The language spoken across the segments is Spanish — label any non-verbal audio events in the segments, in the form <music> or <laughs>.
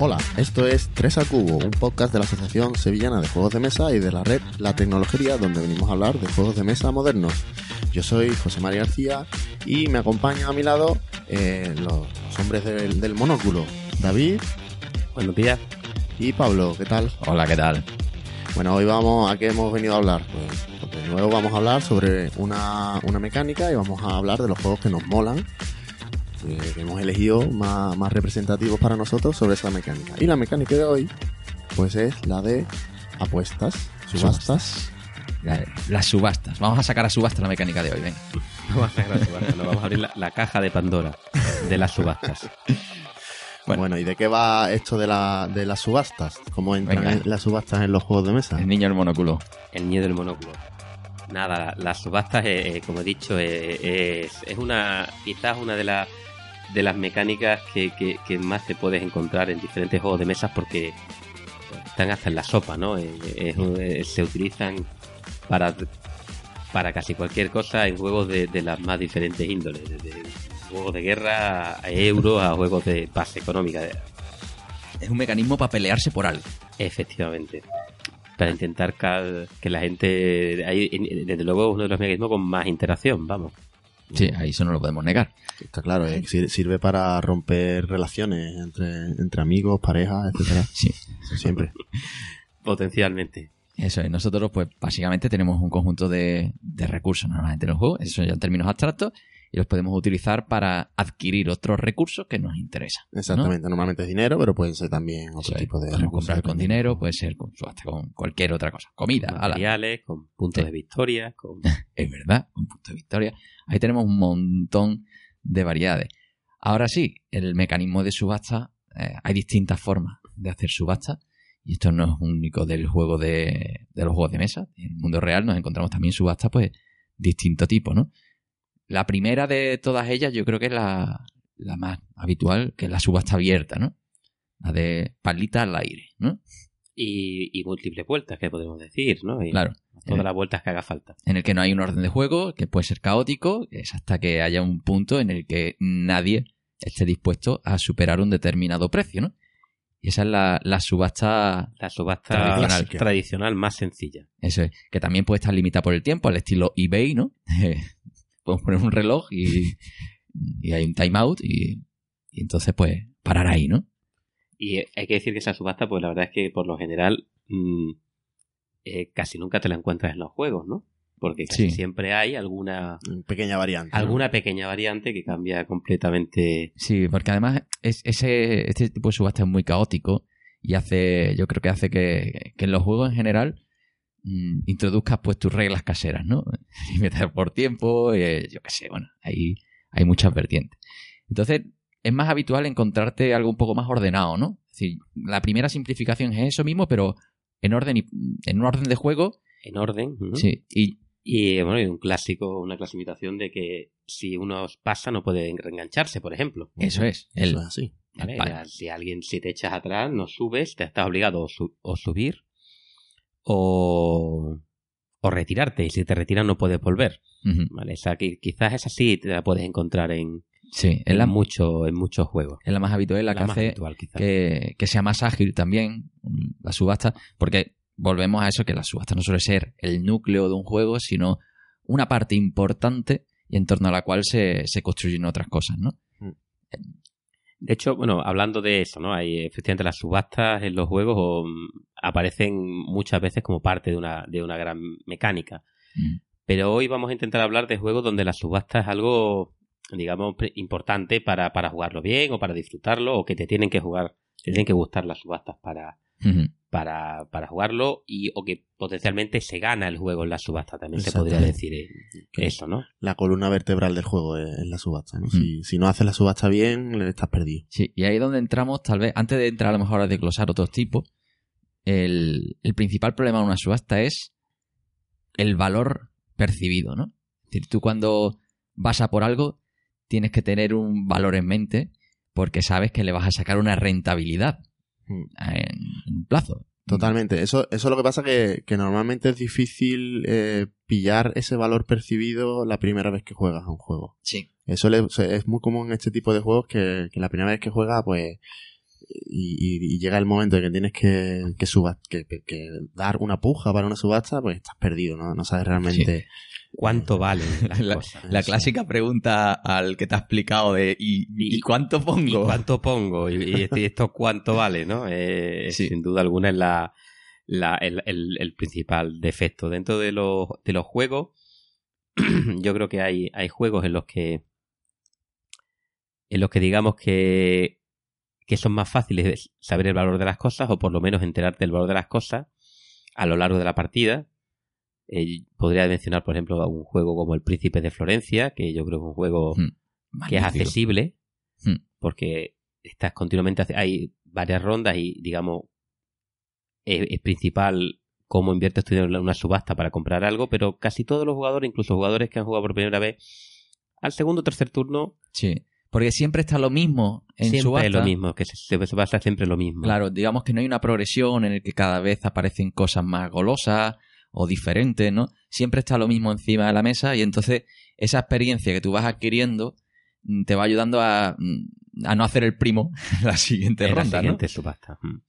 Hola, esto es 3 a Cubo, un podcast de la Asociación Sevillana de Juegos de Mesa y de la red La Tecnología, donde venimos a hablar de juegos de mesa modernos. Yo soy José María García y me acompañan a mi lado eh, los, los hombres del, del monóculo, David Buenos días. y Pablo. ¿Qué tal? Hola, ¿qué tal? Bueno, hoy vamos, ¿a qué hemos venido a hablar? Pues, pues de nuevo vamos a hablar sobre una, una mecánica y vamos a hablar de los juegos que nos molan, eh, que hemos elegido más, más representativos para nosotros sobre esa mecánica. Y la mecánica de hoy, pues es la de apuestas, subastas. La- Las subastas. Vamos a sacar a subasta la mecánica de hoy, venga. <laughs> Vamos a hacer la subasta, vamos a abrir la, la caja de Pandora de las subastas. Bueno. Bueno. ¿y de qué va esto de, la, de las subastas? ¿Cómo entran Venga. las subastas en los juegos de mesa? El niño del monóculo. El niño del monóculo. Nada, las subastas, eh, eh, como he dicho, eh, es, es una quizás una de las de las mecánicas que, que- que más te puedes encontrar en diferentes juegos de mesas porque están hasta en la sopa, ¿no? Eh, es un- eh, se utilizan para para casi cualquier cosa en juegos de, de las más diferentes índoles, desde juegos de guerra a euros a juegos de base económica. Es un mecanismo para pelearse por algo. Efectivamente. Para intentar que la gente. Hay, desde luego, uno de los mecanismos con más interacción, vamos. Sí, ahí eso no lo podemos negar. Está claro, eh, sir- sirve para romper relaciones entre, entre amigos, parejas, etcétera. <laughs> Sí. Siempre. Potencialmente. Eso es. Nosotros, pues, básicamente tenemos un conjunto de, de recursos normalmente en los juegos. Eso ya en términos abstractos. Y los podemos utilizar para adquirir otros recursos que nos interesan. ¿no? Exactamente, normalmente es dinero, pero pueden ser también otro tipo de Podemos recursos. comprar con dinero, puede ser con subasta, con cualquier otra cosa. Comida, ala. Materiales, con puntos Sí. de victoria, con. <laughs> Es verdad, un punto de victoria. Ahí tenemos un montón de variedades. Ahora sí, el mecanismo de subasta, eh, hay distintas formas de hacer subasta. Y esto no es único del juego de, de los juegos de mesa. En el mundo real nos encontramos también subastas, pues, distinto tipo, ¿no? La primera de todas ellas, yo creo que es la, más habitual, que es la subasta abierta, ¿no? La de palita al aire, ¿no? Y, y múltiples vueltas, que podemos decir, ¿no? Y Claro. Todas las vueltas que haga falta. en el que no hay un orden de juego, que puede ser caótico, es hasta que haya un punto en el que nadie esté dispuesto a superar un determinado precio, ¿no? Y esa es la, la subasta, La subasta Tradicional. tradicional, más sencilla. eso es, que también puede estar limitada por el tiempo, al estilo eBay, ¿no? <laughs> Podemos poner un reloj y, y hay un timeout y, y entonces pues parar ahí, ¿no? Y hay que decir que esa subasta, pues la verdad es que por lo general mm, eh, casi nunca te la encuentras en los juegos, ¿no? Porque casi Sí. siempre hay alguna Una Pequeña variante. ¿no? alguna pequeña variante que cambia completamente. Sí, porque además es, ese, este tipo de subasta es muy caótico y hace, yo creo que hace que, que en los juegos en general mm, introduzcas pues tus reglas caseras, ¿no? <laughs> Limitar por tiempo, eh, yo qué sé, bueno, hay, hay muchas vertientes. Entonces, es más habitual encontrarte algo un poco más ordenado, ¿no? Es decir, la primera simplificación es eso mismo, pero en orden y, en un orden de juego, En orden. sí, y Y bueno, y un clásico, una clasificación de que si uno pasa no puede reengancharse, por ejemplo. eso es. El, Eso es Si alguien, si te echas atrás, no subes, te estás obligado o, su- o subir o, o retirarte. Y si te retiran no puedes volver. ¿vale? O sea, que quizás esa sí te la puedes encontrar en, sí, es en, la, mucho, en muchos juegos. es la más habitual, la, que más hace habitual, que, que sea más ágil también mm, la subasta, porque volvemos a eso que la subasta no suele ser el núcleo de un juego, sino una parte importante y en torno a la cual se, se construyen otras cosas, ¿no? De hecho, bueno, hablando de eso, ¿no? Hay efectivamente las subastas en los juegos o, mm, aparecen muchas veces como parte de una, de una gran mecánica. Mm. Pero hoy vamos a intentar hablar de juegos donde la subasta es algo, digamos, importante para, para jugarlo bien o para disfrutarlo o que te tienen que jugar, te tienen que gustar las subastas para, para, para jugarlo y o que potencialmente se gana el juego en la subasta también se podría decir eh, eso, ¿no? La columna vertebral del juego es, es la subasta. ¿no? Si, si no haces la subasta bien, estás perdido. Sí, y ahí es donde entramos, tal vez, antes de entrar a lo mejor a desglosar otros tipos, el, el principal problema de una subasta es el valor percibido, ¿no? Es decir, tú cuando vas a por algo tienes que tener un valor en mente porque sabes que le vas a sacar una rentabilidad Mm. en, en un plazo. Totalmente. Eso, eso es lo que pasa que, que normalmente es difícil eh, pillar ese valor percibido la primera vez que juegas a un juego. Sí. Eso le- es muy común en este tipo de juegos que, que la primera vez que juegas, pues y, y- y llega el momento en que tienes que, que, que- que dar una puja para una subasta, pues estás perdido, ¿no? No sabes realmente. ¿Cuánto valen las La- cosas? La Eso. clásica pregunta al que te ha explicado de ¿y, y Y- cuánto ¿Y pongo? cuánto pongo? ¿Y, y <laughs> esto, y esto cuánto vale? ¿no? Eh, Sí. Sin duda alguna es la, la- el, el- el principal defecto. Dentro de los, de los juegos, <clears throat> yo creo que hay, hay juegos en los que en los que digamos que, que son más fáciles de saber el valor de las cosas o por lo menos enterarte del valor de las cosas a lo largo de la partida. Eh, podría mencionar, por ejemplo, un juego como El Príncipe de Florencia, que yo creo que es un juego Hmm, que es accesible Hmm. porque estás continuamente hay varias rondas y digamos es, es principal cómo inviertes tu dinero en una subasta para comprar algo pero casi todos los jugadores incluso jugadores que han jugado por primera vez al segundo o tercer turno Sí, porque siempre está lo mismo en siempre subasta. es lo mismo que se, se, pasa siempre lo mismo Claro, digamos que no hay una progresión en el que cada vez aparecen cosas más golosas o diferentes, ¿no? Siempre está lo mismo encima de la mesa y entonces esa experiencia que tú vas adquiriendo mm, te va ayudando a, mm, a no hacer el primo en <laughs> la siguiente en la ronda, ¿no? subasta Mm.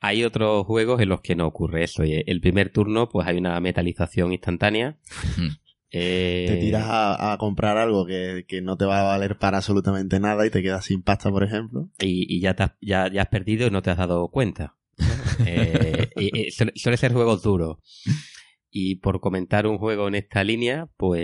hay otros juegos en los que no ocurre eso el primer turno pues hay una metalización instantánea. <laughs> Eh, Te tiras a, a comprar algo que, que no te va a valer para absolutamente nada y te quedas sin pasta, por ejemplo. y, y ya, te has, ya, ya has perdido y no te has dado cuenta. <laughs> Eh, y- y suele, suele ser juegos duros. Y por comentar un juego en esta línea, pues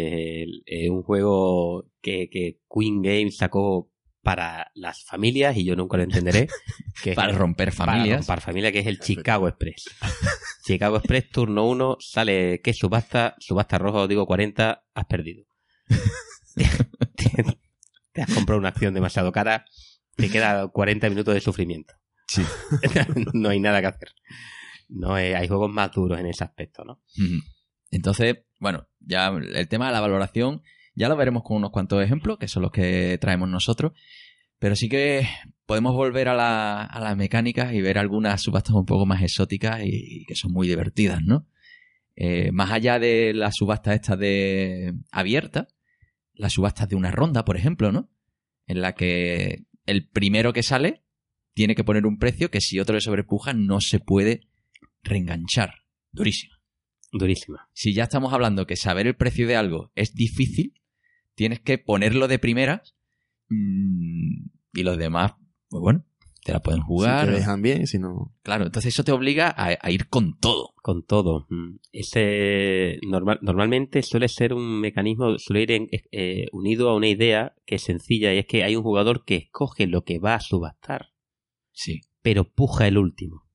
eh, un juego que, que Queen Games sacó para las familias y yo nunca lo entenderé. <laughs> Que es- Para romper para familias. romper familia, que es el Chicago Express. <laughs> Chicago Express, turno 1, sale, ¿qué subasta? Subasta rojo, digo 40, has perdido. te, <laughs> te has comprado una acción demasiado cara, te queda 40 minutos de sufrimiento. Sí. no hay nada que hacer. No eh, hay juegos más duros en ese aspecto, ¿no? Entonces, bueno, ya el tema de la valoración ya lo veremos con unos cuantos ejemplos, que son los que traemos nosotros. Pero sí que podemos volver a, la, las mecánicas y ver algunas subastas un poco más exóticas y, que son muy divertidas, ¿no? Eh, más allá de las subastas estas de abierta, las subastas de una ronda, por ejemplo, ¿no? En la que el primero que sale tiene que poner un precio que si otro le sobrepuja no se puede reenganchar. Durísimo Durísima. si ya estamos hablando que saber el precio de algo es difícil, tienes que ponerlo de primeras mm, y los demás, pues bueno, te la pueden Si jugar. te dejan bien, si no. Claro, entonces eso te obliga a, a ir con todo. Con todo. Mm. Ese normal, normalmente suele ser un mecanismo, suele ir en- eh, unido a una idea que es sencilla y es que hay un jugador que escoge lo que va a subastar, Sí, pero puja el último.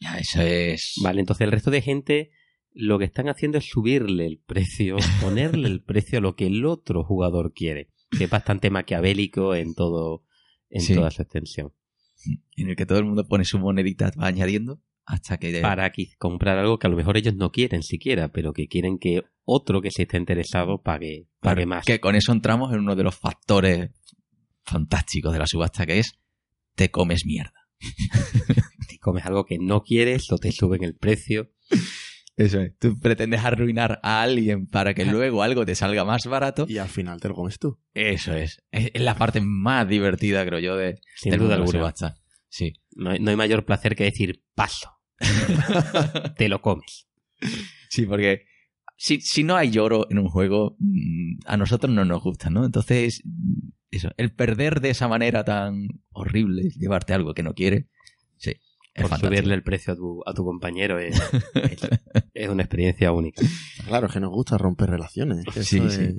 Ya eso es. Vale, entonces el resto de gente lo que están haciendo es subirle el precio, <laughs> ponerle el precio a lo que el otro jugador quiere, que es bastante maquiavélico en todo, en Sí. toda su extensión. En el que todo el mundo pone su monedita, va añadiendo hasta que. Para comprar algo que a lo mejor ellos no quieren siquiera, pero que quieren que otro que se esté interesado pague, pague Claro, más. Que con eso entramos en uno de los factores fantásticos de la subasta, que es te comes mierda. <laughs> Comes algo que no quieres o te suben el precio. Eso es. Tú pretendes arruinar a alguien para que luego algo te salga más barato. Y al final te lo comes tú. Eso es. Es es la parte más divertida, creo yo, de, Sin del duda alguna. Sí. No hay, no hay mayor placer que decir paso. <laughs> te lo comes. Sí, porque si, si no hay lloro en un juego, mm, a nosotros no nos gusta, ¿no? Entonces, eso, el perder de esa manera tan horrible, llevarte algo que no quiere, sí, es Por fantástico. subirle el precio a tu, a tu compañero es, es- <laughs> es una experiencia única. Claro, es que nos gusta romper relaciones. Sí, sí.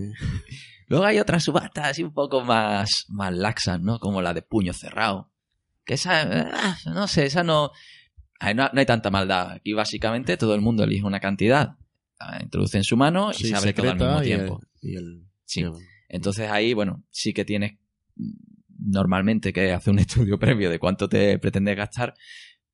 Luego hay otras subastas así un poco más, más laxas, ¿no? Como la de puño cerrado. Que esa, ah, no sé, esa no, no, no hay tanta maldad. Aquí básicamente todo el mundo elige una cantidad, la introduce en su mano y sí, se abre todo al mismo y el- tiempo. y el- Sí. y el- Entonces ahí, bueno, sí que tienes mm, normalmente que hacer un <laughs> estudio previo de cuánto te pretendes gastar,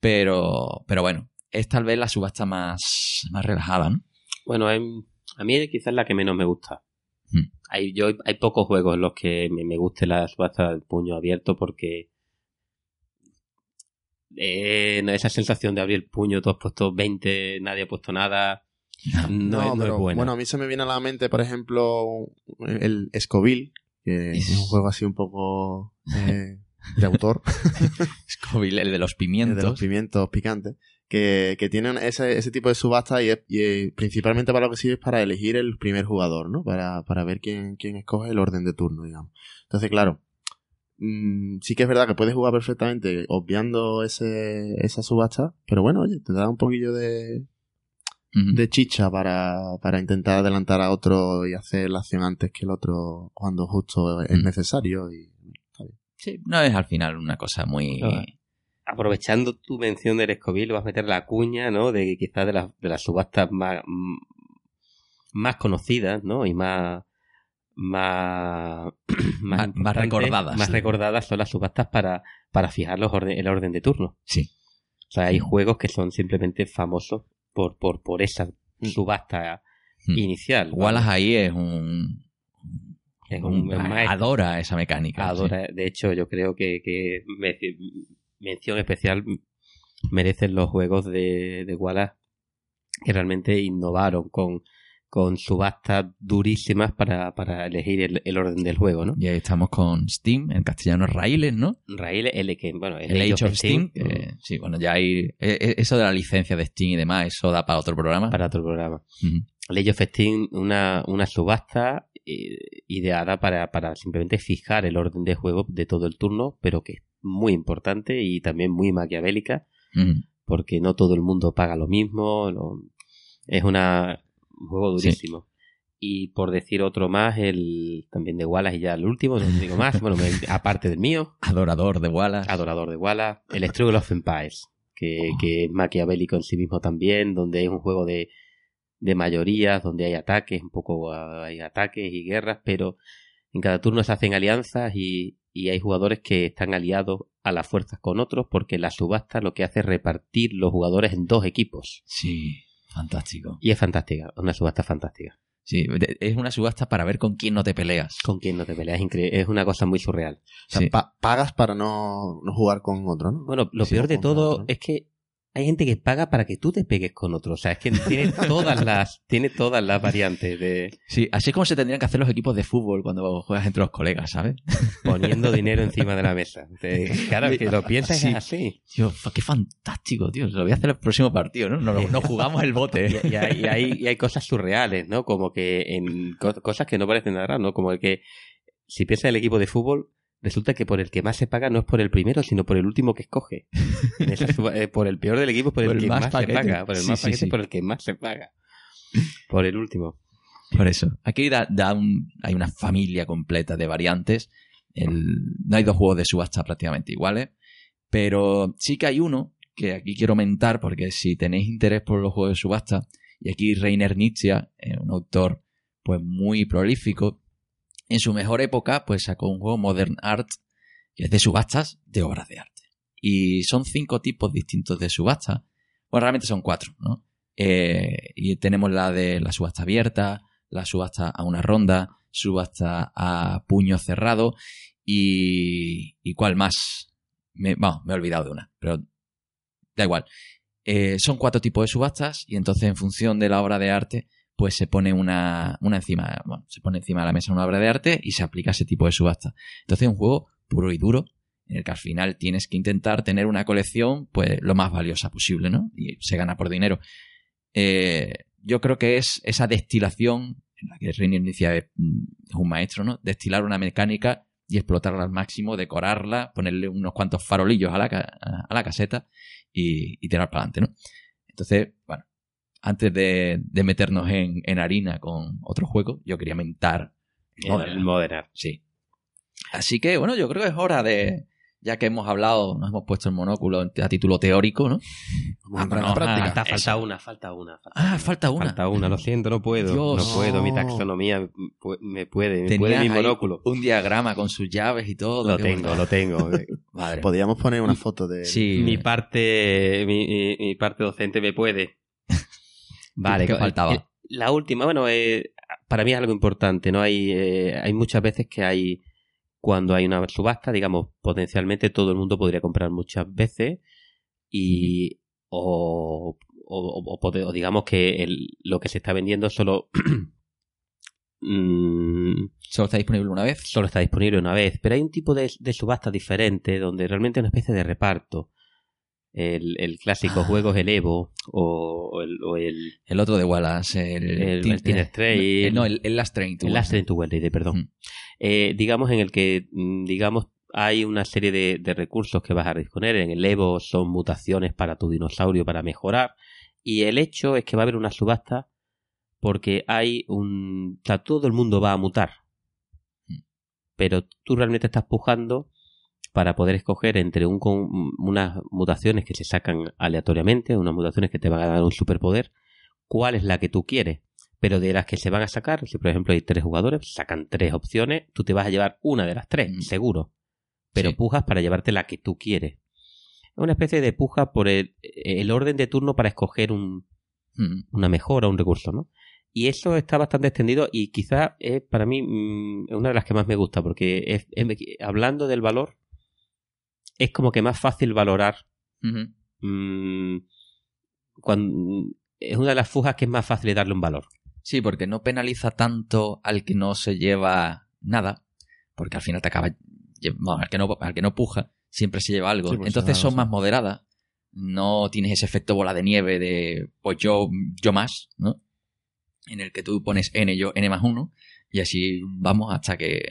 pero, pero bueno, es tal vez la subasta más, más relajada, ¿no? Bueno, a mí quizás la que menos me gusta. Hmm. Hay, yo, hay pocos juegos en los que me, me guste la subasta del puño abierto porque eh, esa sensación de abrir el puño, todos puesto 20, nadie ha puesto nada, <laughs> no, No, es, no pero, es buena. bueno, a mí se me viene a la mente, por ejemplo, el Scoville, que es Es- un juego así un poco eh, de autor, <laughs> Scoville, el de los el pimientos. de los pimientos picantes, que, que tienen ese, ese tipo de subasta y, es- y principalmente para lo que sirve es para elegir el primer jugador, ¿no? Para, para ver quién, quién escoge el orden de turno, digamos. Entonces, claro, mm, sí que es verdad que puedes jugar perfectamente obviando ese, esa subasta, pero bueno, oye, te da un poquillo de, de chicha para, para intentar adelantar a otro y hacer la acción antes que el otro cuando justo es necesario. Y. Sí, no es al final una cosa muy... Aprovechando tu mención del Escobil, vas a meter la cuña, ¿no? De que quizás de, las de las subastas más, mm, más conocidas, ¿no? Y más más <clears throat> Más- recordadas. más recordadas son las subastas para, para fijar los orden- el orden de turno. Sí. O sea, hay juegos que son simplemente famosos por, por, por esa subasta Mm. inicial. Wallace ahí es un... Es un- un- es maestro. adora esa mecánica. Adora, de hecho, yo creo que, que me- mención especial merecen los juegos de, de Wallace que realmente innovaron con, con subastas durísimas para, para elegir el, el orden del juego, ¿no? Y ahí estamos con Steam, en castellano Raíles, ¿no? Raíl, el que, bueno, El Age of Steam. que, sí, bueno, ya hay... e- e- Eso de la licencia de Steam y demás, eso da para otro programa. para otro programa. Ujú. Age of Steam, una, una subasta eh, ideada para, para simplemente fijar el orden de juego de todo el turno, pero que es muy importante y también muy maquiavélica, Ujú. porque no todo el mundo paga lo mismo. lo- es una, un juego Sí. durísimo. Y por decir otro más, el también de Wallace y ya el último, no digo más, bueno, me- <laughs> aparte del mío, Adorador de Wallace. adorador de Wallace, el Struggle of Empires, que, Oh. que es maquiavélico en sí mismo también, donde es un juego de, de mayorías, donde hay ataques, un poco ah, hay ataques y guerras, pero en cada turno se hacen alianzas y, y hay jugadores que están aliados a las fuerzas con otros, porque la subasta lo que hace es repartir los jugadores en dos equipos. Sí, fantástico. Y es fantástica, una subasta fantástica. Sí, es una subasta para ver con quién no te peleas. Con quien no te peleas, es, una cosa muy surreal. O sea, Sí. pa- pagas para no, no jugar con otro, ¿no? Bueno, lo Sí, peor de todo otro. es que hay gente que paga para que tú te pegues con otro. O sea, es que tiene <laughs> todas las, tiene todas las variantes de Sí, así es como se tendrían que hacer los equipos de fútbol cuando juegas entre los colegas, ¿sabes? <laughs> poniendo dinero encima de la mesa. Entonces, claro, que lo piensas Sí. es así. Tío, qué fantástico, tío. Lo voy a hacer el próximo partido, ¿no? Nos jugamos el bote. Y, y hay, y hay- y hay cosas surreales, ¿no? Como que en co- cosas que no parecen nada, ¿no? Como el que si piensas en el equipo de fútbol, resulta que por el que más se paga no es por el primero, sino por el último que escoge. <laughs> Eh, por el peor del equipo, por el, Por el que más se paga. Por el Sí, más sí, paquete, sí. por el que más se paga. Por el último. Por eso. Aquí da, da un- hay una familia completa de variantes. El- no hay dos juegos de subasta prácticamente iguales. Pero sí que hay uno que aquí quiero mentar porque si tenéis interés por los juegos de subasta, y aquí Reiner Nietzsche, un autor pues muy prolífico, en su mejor época pues sacó un juego Modern Art que es de subastas de obras de arte. Y son cinco tipos distintos de subasta. Bueno, realmente son cuatro, ¿no? Eh, y tenemos la de la subasta abierta, la subasta a una ronda, subasta a puño cerrado y... ¿Y cuál más? Me, vamos, me he olvidado de una, pero da igual. Eh, son cuatro tipos de subastas y entonces en función de la obra de arte pues se pone una, una encima, bueno, se pone encima de la mesa una obra de arte y se aplica ese tipo de subasta. Entonces es un juego puro y duro en el que al final tienes que intentar tener una colección pues lo más valiosa posible, ¿no? Y se gana por dinero. Eh, yo creo que es esa destilación en la que Reiner inicia es un maestro, ¿no? Destilar una mecánica y explotarla al máximo, decorarla, ponerle unos cuantos farolillos a la, a la caseta y, y tirar para adelante, ¿no? Entonces, bueno, antes de, de meternos en, en harina con otro juego, yo quería mentar El Modern. Sí. Así que, bueno, yo creo que es hora de, ya que hemos hablado, nos hemos puesto el monóculo a título teórico, ¿no? Vamos a entrar en no. Falta, eso. una, falta una. Falta Ah, una. falta una. Falta una, lo siento, no puedo. Dios. no puedo, mi No. taxonomía me puede, me Tenías puede mi ahí monóculo. un diagrama con sus llaves y todo. Lo tengo, bueno. lo tengo. <laughs> Madre. Podríamos poner una foto de... Sí. mi parte mi, mi- mi parte docente me puede. Vale, ¿Qué eh, faltaba? La última, bueno, eh, para mí es algo importante, ¿no? Hay, eh, hay muchas veces que hay, cuando hay una subasta, digamos, potencialmente todo el mundo podría comprar muchas veces y, o, o digamos que el- lo que se está vendiendo solo <clears throat> mm, Solo está disponible una vez. solo está disponible una vez, pero hay un tipo de, de subasta diferente donde realmente es una especie de reparto. El, el clásico Ah. juego es el Evo o, o el, o el, El otro de Wallace, el, El- Tin- el Tin Trail. el- no, el, Last Train. to el. Last Train to Well Day, perdón. Mm. Eh, digamos en el que, mm, digamos, hay una serie de, de recursos que vas a disponer. En el Evo son mutaciones para tu dinosaurio para mejorar. Y el hecho es que va a haber una subasta porque hay un... O sea, todo el mundo va a mutar. Mm. Pero tú realmente estás pujando para poder escoger entre un, con- unas mutaciones que se sacan aleatoriamente, unas mutaciones que te van a dar un superpoder, cuál es la que tú quieres. Pero de las que se van a sacar, si por ejemplo hay tres jugadores, sacan tres opciones, tú te vas a llevar una de las tres, Mm. seguro. Pero Sí. pujas para llevarte la que tú quieres. Es una especie de puja por el, el orden de turno para escoger un, Mm. una mejora, un recurso, ¿no? Y eso está bastante extendido y quizá es para mí mm, es una de las que más me gusta porque es, es- hablando del valor es como que más fácil valorar Ujú. mm, cuando es una de las fujas que es más fácil darle un valor. Sí, porque no penaliza tanto al que no se lleva nada, porque al final te acaba. Bueno, al que no, al que no puja, siempre se lleva algo. Sí, pues Entonces son más moderadas. No tienes ese efecto bola de nieve de pues yo, yo más, ¿no? En el que tú pones N, yo N más uno, y así vamos hasta que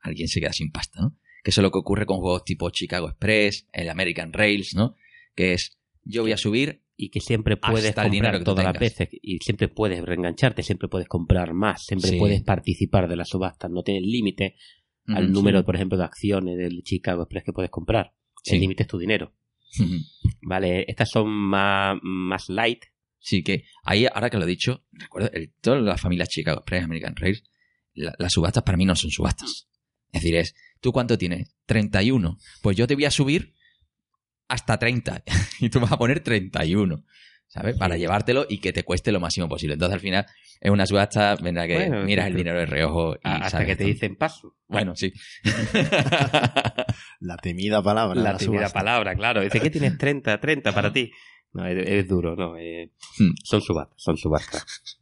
alguien se queda sin pasta, ¿no? Que eso es lo que ocurre con juegos tipo Chicago Express, el American Rails, ¿no? Que es yo voy a subir Y que siempre puedes Hasta comprar que todas las veces y siempre puedes reengancharte, siempre puedes comprar más, siempre Sí. puedes participar de las subastas, no tienes límite al número, sí. por ejemplo, de acciones del Chicago Express que puedes comprar. Sí. El límite es tu dinero. Vale, estas son más, más light. Sí, que ahí, ahora que lo he dicho, recuerdo, el, toda la familia Chicago Express, American Rails, la- las subastas para mí no son subastas. Es decir, es, ¿tú cuánto tienes? 31. Pues yo te voy a subir hasta 30. <laughs> y tú vas a poner 31. ¿Sabes? Para llevártelo y que te cueste lo máximo posible. Entonces, al final, es una subasta en la que Bueno, miras el dinero de reojo y hasta sabes que te dicen paso. Bueno, sí. La temida palabra. la subasta. palabra, claro. Dice que tienes 30, 30 para ti. No, es, es duro, no. eh, Hmm. son subastas, son subastas.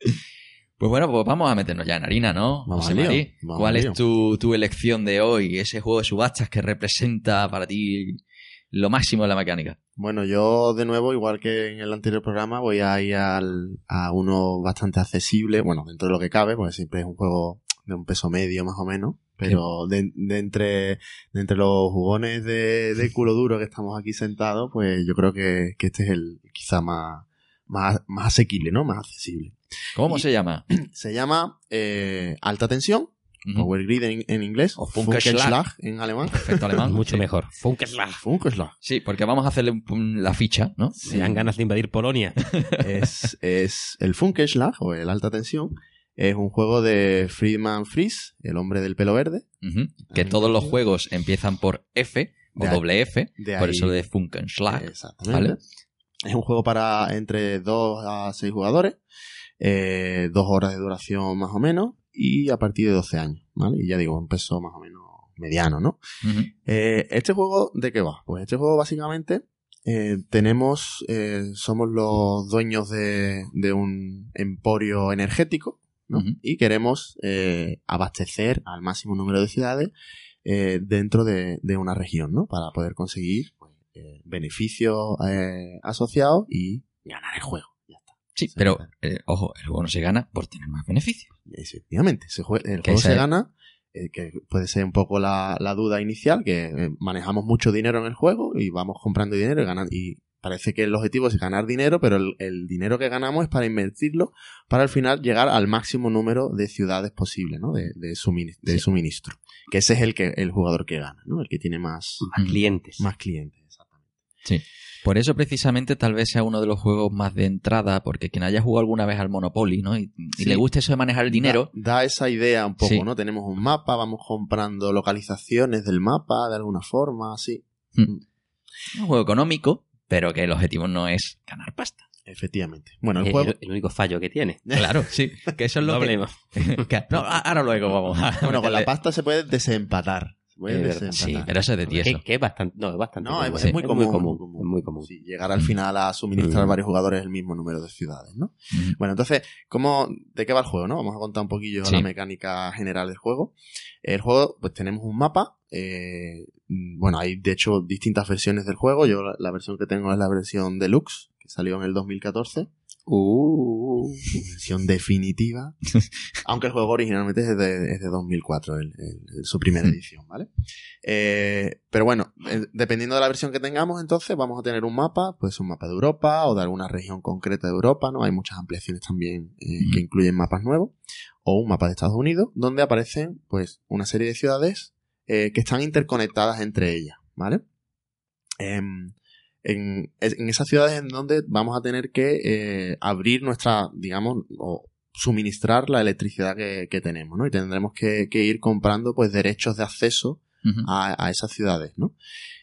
<laughs> Pues bueno, pues vamos a meternos ya en harina, ¿no? Vamos José al lío, Marí? vamos ¿Cuál es tu, tu elección de hoy? Ese juego de subastas que representa para ti lo máximo de la mecánica. Bueno, yo de nuevo, igual que en el anterior programa, voy a ir al- a uno bastante accesible, bueno, dentro de lo que cabe, porque siempre es un juego de un peso medio más o menos, pero de, de entre, de entre los jugones de, de culo duro que estamos aquí sentados, pues yo creo que, que este es el quizá más, más, más asequible, ¿no? Más accesible. ¿Cómo Y- se llama? <clears throat> Se llama eh, Alta Tensión. Power Grid en, en inglés, O Funkenschlag. Funkenschlag en alemán. Perfecto alemán. <laughs> Mucho Sí. mejor. Funkeslag. Funkenschlag. Sí, porque vamos a hacerle un- un- la ficha, ¿no? Se dan ganas de invadir Polonia. <laughs> es, es el Funkenschlag o el alta tensión. Es un juego de Friedman Fries, el hombre del pelo verde. Que todos los juegos empiezan por F o De ahí- doble F, por ahí- eso de Funkenschlag. Exactamente. ¿Vale? Es un juego para entre 2 a 6 jugadores, eh, dos horas de duración más o menos, y a partir de 12 años, ¿vale? Y ya digo, un peso más o menos mediano, ¿no? Eh, ¿Este juego de qué va? Pues este juego básicamente eh, tenemos, eh, somos los dueños de, de un emporio energético ¿no? Y queremos abastecer al máximo número de ciudades eh, dentro de, de una región ¿no? para poder conseguir eh, beneficios eh, asociados y ganar el juego. Ya está. Sí, pero eh, ojo, el juego no se gana por tener más beneficios. Efectivamente, se jue- el juego se gana, eh, que puede ser un poco la, la duda inicial, que eh, manejamos mucho dinero en el juego y vamos comprando dinero y ganando. Y parece que el objetivo es ganar dinero, pero el, el dinero que ganamos es para invertirlo para al final llegar al máximo número de ciudades posible, ¿no? De, de, sumini- de Sí. suministro. Que ese es el que el jugador que gana, ¿no? El que tiene más, Más clientes. más clientes. Exactamente. Por eso precisamente tal vez sea uno de los juegos más de entrada, porque quien haya jugado alguna vez al Monopoly, ¿no? Y, y Sí. le guste eso de manejar el dinero, Da, da esa idea un poco, Sí. ¿no? Tenemos un mapa, vamos comprando localizaciones del mapa de alguna forma, así. es un juego económico, pero que el objetivo no es ganar pasta. Efectivamente. Bueno, el juego. único fallo que tiene. <laughs> Claro, sí. Que eso es No lo que... hablemos. <laughs> que- no, ahora luego vamos a... Bueno, con la pasta se puede desempatar. Es verdad, desempatar. Sí, pero eso es de tieso. Que, que es bastante. No, es bastante. No, es- común. es muy común, muy común. muy común. es muy común. Sí, llegar al final a suministrar a Mm. varios jugadores el mismo número de ciudades, ¿no? Ujú. Bueno, entonces, ¿cómo, ¿de qué va el juego, no? Vamos a contar un poquillo Sí. la mecánica general del juego. El juego, pues tenemos un mapa. eh, mm, bueno, hay de hecho distintas versiones del juego. Yo la, la versión que tengo es la versión deluxe, que salió en el 2014. Uh, <laughs> Versión definitiva. <laughs> Aunque el juego originalmente es de, es de 2004, el- el- el- su primera edición, ¿vale? Eh, pero bueno, eh, dependiendo de la versión que tengamos, entonces vamos a tener un mapa, pues un mapa de Europa o de alguna región concreta de Europa, ¿no? Hay muchas ampliaciones también eh, que incluyen mapas nuevos. O un mapa de Estados Unidos, donde aparecen, pues, una serie de ciudades eh, que están interconectadas entre ellas, ¿vale? En, en esas ciudades en donde vamos a tener que eh, abrir nuestra, digamos, o suministrar la electricidad que, que tenemos, ¿no? Y tendremos que, que ir comprando, pues, derechos de acceso a, a esas ciudades, ¿no?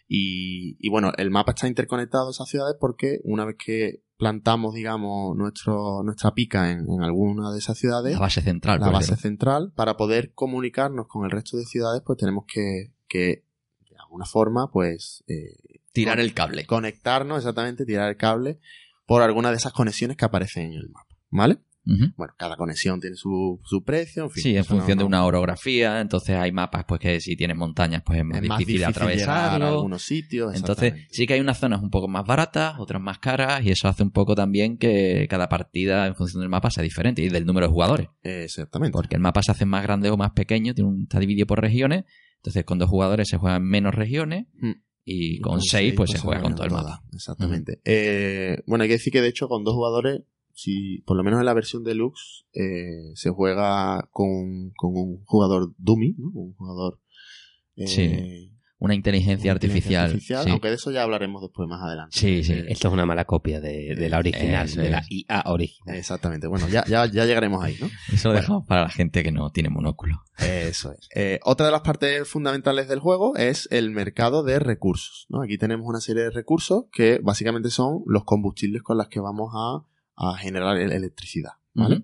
Y, y bueno, el mapa está interconectado a esas ciudades porque una vez que plantamos, digamos, nuestro, nuestra pica en, en alguna de esas ciudades, La base central. la base central, para poder comunicarnos con el resto de ciudades, pues tenemos que, que de alguna forma, pues, eh, Tirar el cable. conectarnos, exactamente, tirar el cable por alguna de esas conexiones que aparecen en el mapa, ¿vale? Bueno, cada conexión tiene su, su precio, en fin. Sí, en no- función de una orografía, entonces hay mapas pues que si tienes montañas pues es más, es más difícil, difícil llegar a atravesarlo. algunos sitios. Entonces sí que hay unas zonas un poco más baratas, otras más caras y eso hace un poco también que cada partida en función del mapa sea diferente y del número de jugadores. Exactamente. Porque el mapa se hace más grande o más pequeño, tiene un- está dividido por regiones, entonces con dos jugadores se juegan menos regiones Mm. Y con seis pues se juega con todo el mapa. Exactamente. Eh, bueno, hay que decir que de hecho con dos jugadores, si por lo menos en la versión deluxe, eh, se juega con, con un jugador dummy, ¿no? Un jugador... eh, Sí. Una inteligencia con inteligencia artificial. sí. Aunque de eso ya hablaremos después más adelante. Sí, sí. Esto es una mala copia de, de la original, de la. IA original. Exactamente. Bueno, ya, ya, ya llegaremos ahí, ¿no? Eso lo Bueno. dejamos para la gente que no tiene monóculo. Eso es. Eh, otra de las partes fundamentales del juego es el mercado de recursos. ¿no? Aquí tenemos una serie de recursos que básicamente son los combustibles con los que vamos a, a generar el- electricidad. ¿vale?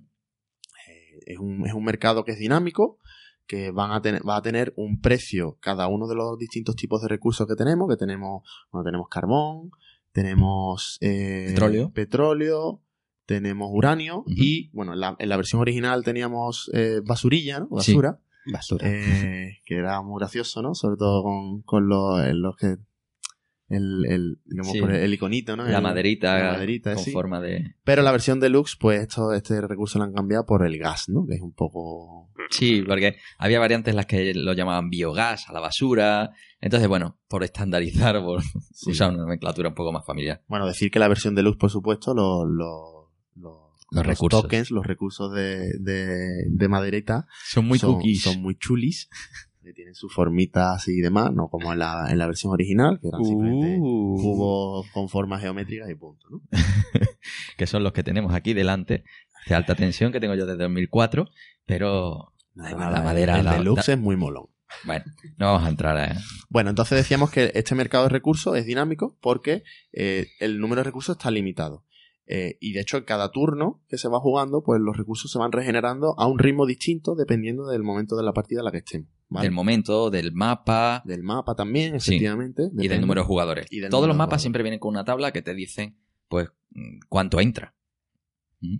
Eh, es, un, es un mercado que es dinámico, que van a tener, va a tener un precio cada uno de los distintos tipos de recursos que tenemos, que tenemos, bueno, tenemos carbón, tenemos eh, Petróleo. petróleo, tenemos uranio y, bueno, en la, en la versión original teníamos eh, basurilla, ¿no? Sí. Basura. Basura. Eh, que era muy gracioso, ¿no? Sobre todo con, con los, los que el, el, digamos, Sí. por el, el iconito, ¿no? La maderita, la maderita, con sí. forma de... Pero la versión deluxe, pues esto, este recurso lo han cambiado por el gas, ¿no? Que es un poco... Sí, porque había variantes en las que lo llamaban biogás a la basura. Entonces, bueno, por estandarizar, <laughs> por Sí. usar una nomenclatura un poco más familiar. Bueno, decir que la versión deluxe, por supuesto, los, los, los, Los recursos. tokens, los recursos de, de, de maderita Son muy son, cookies. son muy chulis. <laughs> Que tienen sus formitas y demás, no como en la, en la versión original, que eran simplemente Uh. cubos con formas geométricas y punto, ¿no? <laughs> que son los que tenemos aquí delante, de alta tensión, que tengo yo desde 2004, pero Nada, La nada, madera, el la- deluxe es muy molón. bueno, no vamos a entrar a... Bueno, entonces decíamos que este mercado de recursos es dinámico porque eh, el número de recursos está limitado. Eh, y de hecho, en cada turno que se va jugando, pues los recursos se van regenerando a un ritmo distinto dependiendo del momento de la partida en la que estemos. ¿Vale? del momento, del mapa Del mapa también, Sí. efectivamente. y del número de jugadores. Y Todos los mapas jugadores. siempre vienen con una tabla que te dicen, pues, mm, cuánto entra. Mm.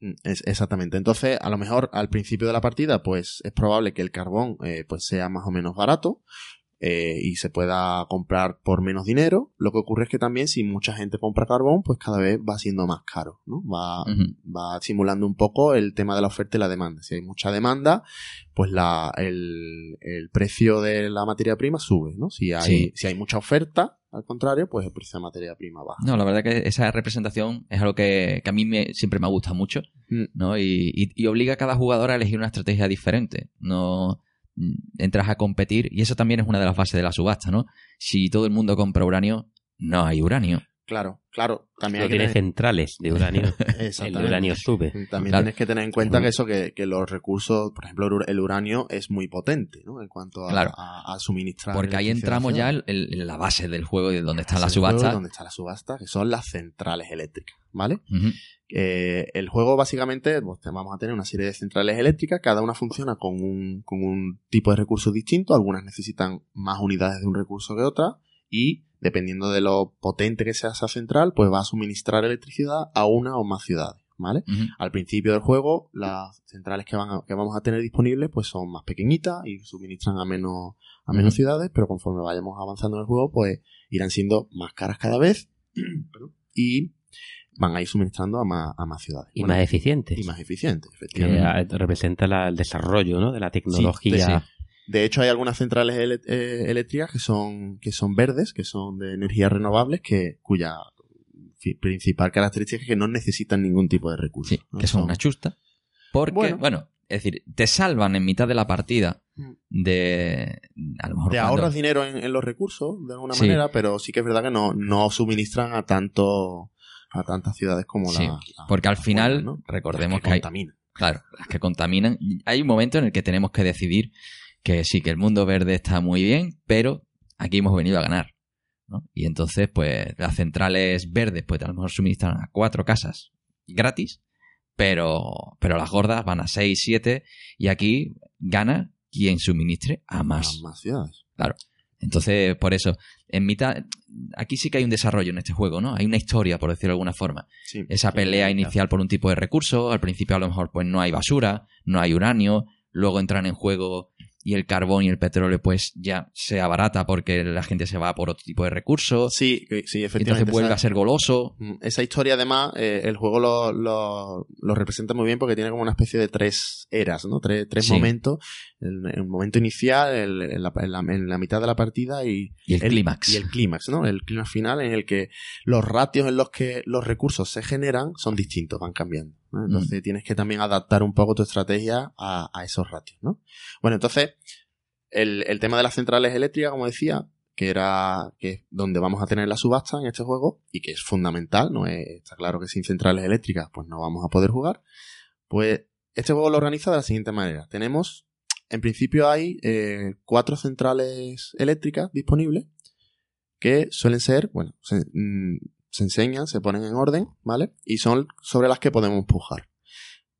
Mm, Es, exactamente. Entonces, a lo mejor al principio de la partida, pues es probable que el carbón eh, pues sea más o menos barato eh, y se pueda comprar por menos dinero. Lo que ocurre es que también si mucha gente compra carbón, pues cada vez va siendo más caro, ¿no? Va, va simulando un poco el tema de la oferta y la demanda. Si hay mucha demanda, pues la, el, el precio de la materia prima sube, ¿no? Si hay, Sí. si hay mucha oferta, al contrario, pues el precio de materia prima baja. No, la verdad que esa representación es algo que, que a mí me, siempre me ha gustado mucho, Mm. ¿no? Y, y- y obliga a cada jugador a elegir una estrategia diferente. No entras a competir y eso también es una de las bases de la subasta, ¿no? Si todo el mundo compra uranio, no hay uranio. Claro, claro. También No hay que tiene tener- centrales de uranio. <laughs> el uranio sube. También Claro. tienes que tener en cuenta que eso, que, que los recursos, por ejemplo, el ur- el uranio es muy potente, ¿no? En cuanto a, Claro. a- a suministrar. Porque ahí entramos ya en, en la base del juego y donde está la subasta. Donde está la subasta, que son las centrales eléctricas, ¿vale? Eh, el juego básicamente, pues, vamos a tener una serie de centrales eléctricas, cada una funciona con un, con un tipo de recurso distinto, algunas necesitan más unidades de un recurso que otras, y dependiendo de lo potente que sea esa central, pues va a suministrar electricidad a una o más ciudades. ¿Vale? Al principio del juego, las centrales que, van a- que vamos a tener disponibles pues son más pequeñitas y suministran a menos, a menos ciudades, pero conforme vayamos avanzando en el juego, pues irán siendo más caras cada vez <clears throat> y van a ir suministrando a más, a más ciudades. Y Bueno, más eficientes. y más eficientes, que efectivamente. ah, representa la- el desarrollo ¿no? de la tecnología. sí. De hecho, hay algunas centrales ele- eh, eléctricas que son, que son verdes, que son de energías renovables, que, cuya principal característica es que no necesitan ningún tipo de recurso. Sí, ¿no? que son una chusta. Porque, Bueno. bueno. es decir, te salvan en mitad de la partida Mm. de. A lo mejor. Te cuando- ahorras dinero en, en los recursos, de alguna Sí. manera, pero sí que es verdad que no, no suministran a tanto a tantas ciudades como Sí, la, la- porque al final, recordemos Las que hay- contaminan. Claro, las que contaminan. Hay un momento en el que tenemos que decidir que sí, que el mundo verde está muy bien, pero aquí hemos venido a ganar. ¿no? Y entonces, pues, las centrales verdes, pues a lo mejor suministran a cuatro casas gratis, pero, pero las gordas van a seis, siete, y aquí gana quien suministre a más. A más ciudades. Entonces, por eso, en mitad, aquí sí que hay un desarrollo en este juego, ¿no? Hay una historia, por decirlo de alguna forma Sí. esa pelea inicial por un tipo de recurso. Al principio a lo mejor pues no hay basura, no hay uranio, luego entran en juego y el carbón y el petróleo pues ya se abarata porque la gente se va por otro tipo de recursos. Sí, sí, efectivamente. entonces vuelve esa- a ser goloso. Mm, Esa historia, además, eh, el juego lo, lo, lo representa muy bien porque tiene como una especie de tres eras, ¿no? Tres, tres Sí. momentos. El, el momento inicial, el- en, la, en la- en la mitad de la partida y Y el clímax. Y el clímax, ¿no? El clímax final en el que los ratios en los que los recursos se generan son distintos, van cambiando. ¿No? Entonces tienes que también adaptar un poco tu estrategia a, a esos ratios, ¿no? Bueno, entonces, el, el tema de las centrales eléctricas, como decía, que era que es donde vamos a tener la subasta en este juego y que es fundamental, no es, está claro que sin centrales eléctricas pues no vamos a poder jugar. Pues este juego lo organiza de la siguiente manera. Tenemos, en principio hay eh, cuatro centrales eléctricas disponibles que suelen ser, bueno, se, mm, se enseñan, se ponen en orden, ¿vale? Y son sobre las que podemos pujar.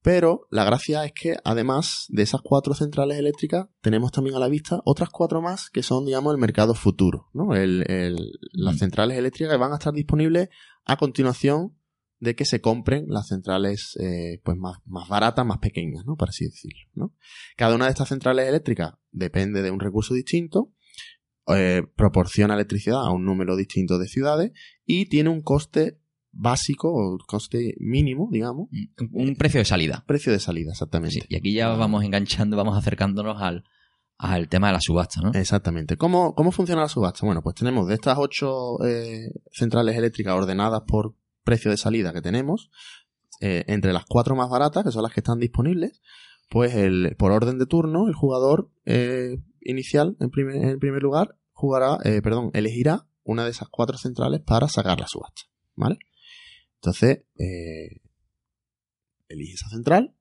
Pero la gracia es que además de esas cuatro centrales eléctricas, tenemos también a la vista otras cuatro más que son, digamos, el mercado futuro, ¿no? El- el- las Mm. centrales eléctricas que van a estar disponibles a continuación de que se compren las centrales eh, pues más, más baratas, más pequeñas, ¿no? Por así decirlo, ¿no? Cada una de estas centrales eléctricas depende de un recurso distinto, eh, proporciona electricidad a un número distinto de ciudades y tiene un coste básico o coste mínimo, digamos, Un precio de salida. precio de salida, exactamente. Sí, y aquí ya vamos enganchando, vamos acercándonos al, al tema de la subasta, ¿no? Exactamente. ¿Cómo, ¿Cómo funciona la subasta? Bueno, pues tenemos de estas ocho eh, centrales eléctricas ordenadas por precio de salida que tenemos, eh, entre las cuatro más baratas, que son las que están disponibles, pues el, por orden de turno, el jugador eh, inicial, en primer, en primer lugar, jugará, eh, perdón, elegirá una de esas cuatro centrales para sacar la subasta, ¿vale? Entonces, eh, elige esa central,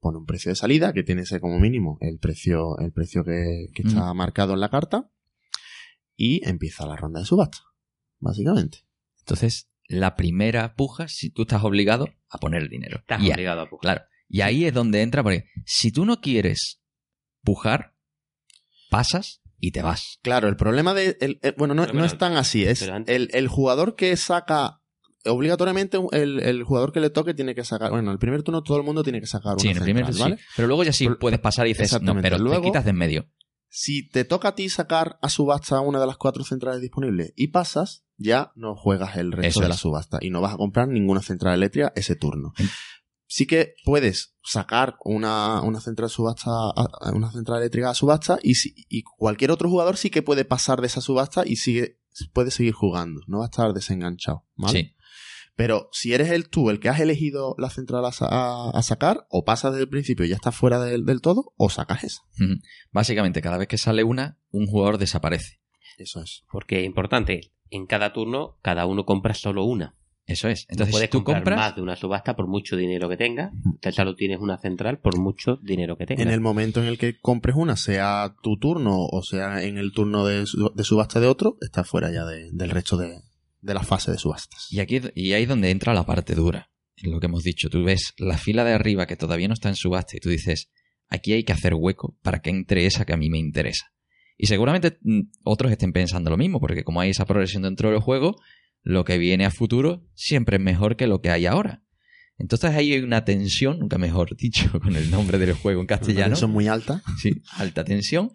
pone un precio de salida que tiene ese como mínimo el precio, el precio que, que está marcado en la carta y empieza la ronda de subasta, básicamente. Entonces, la primera puja, si tú estás obligado a poner el dinero. Estás Y a- obligado a pujar. Claro. Y ahí es donde entra, porque si tú no quieres pujar, pasas y te vas. Claro, el problema de... el- el- bueno, no, Pero no es tan así. Es el, el jugador que saca... Obligatoriamente el, el jugador que le toque tiene que sacar... Bueno, el primer turno todo el mundo tiene que sacar una Sí, en el primer central, ¿vale? sí. Pero luego ya sí Pero- puedes pasar y dices, no, pero te Luego- quitas de en medio. Si te toca a ti sacar a subasta una de las cuatro centrales disponibles y pasas, ya no juegas el resto Eso de la es. subasta y no vas a comprar ninguna central eléctrica ese turno. Sí que puedes sacar una, una central subasta, una central eléctrica a subasta y, si- y cualquier otro jugador sí que puede pasar de esa subasta y sigue, puede seguir jugando. No va a estar desenganchado. ¿vale? Sí. Pero si eres el tú el que has elegido la central a, sa- a- a sacar, o pasas desde el principio y ya estás fuera del, del todo, o sacas esa. Básicamente, cada vez que sale una, un jugador desaparece. Eso es. Porque es importante, en cada turno, cada uno compra solo una. Eso es. Entonces, puedes si tú comprar compras, más de una subasta por mucho dinero que tengas. Solo tienes una central por mucho dinero que tengas. En el momento en el que compres una, sea tu turno o sea en el turno de, su- de subasta de otro, estás fuera ya de- del resto de, de la fase de subastas. y aquí y ahí es donde entra la parte dura. En lo que hemos dicho, tú ves la fila de arriba que todavía no está en subasta y tú dices, aquí hay que hacer hueco para que entre esa que a mí me interesa. Y seguramente mm, otros estén pensando lo mismo, porque como hay esa progresión dentro del juego, lo que viene a futuro siempre es mejor que lo que hay ahora. Entonces ahí hay una tensión, nunca mejor <laughs> dicho con el nombre del juego en castellano. Son muy altas. Sí, alta tensión.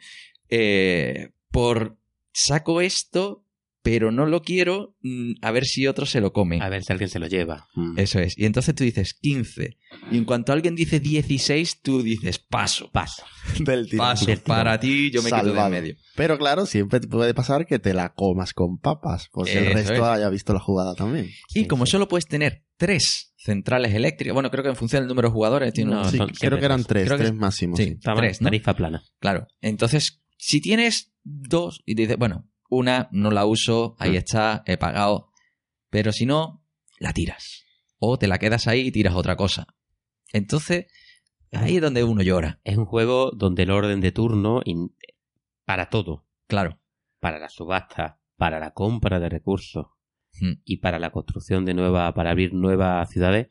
Eh, por saco esto, pero no lo quiero, mm, a ver si otro se lo come. A ver si alguien se lo lleva. Mm. Eso es. Y entonces tú dices 15. Y en cuanto alguien dice 16, tú dices paso. Paso. <laughs> Del tirón. Paso. Del. Para ti, yo me quedo de en medio. Pero claro, siempre te puede pasar que te la comas con papas, porque el Eso resto es. haya visto la jugada también. Y como solo puedes tener tres centrales eléctricas, bueno, creo que en función del número de jugadores tiene No, un- Sí, son creo que eran tres. tres, Creo máximos. sí. Tres, ¿no? Tarifa plana. Claro. Entonces, si tienes dos y dices, bueno, una no la uso, ahí Mm. está, he pagado. Pero si no, la tiras. O te la quedas ahí y tiras otra cosa. Entonces, ahí es donde uno llora. Es un juego donde el orden de turno, in- para todo, Claro. para la subasta, para la compra de recursos Mm. y para la construcción de nuevas, para abrir nuevas ciudades,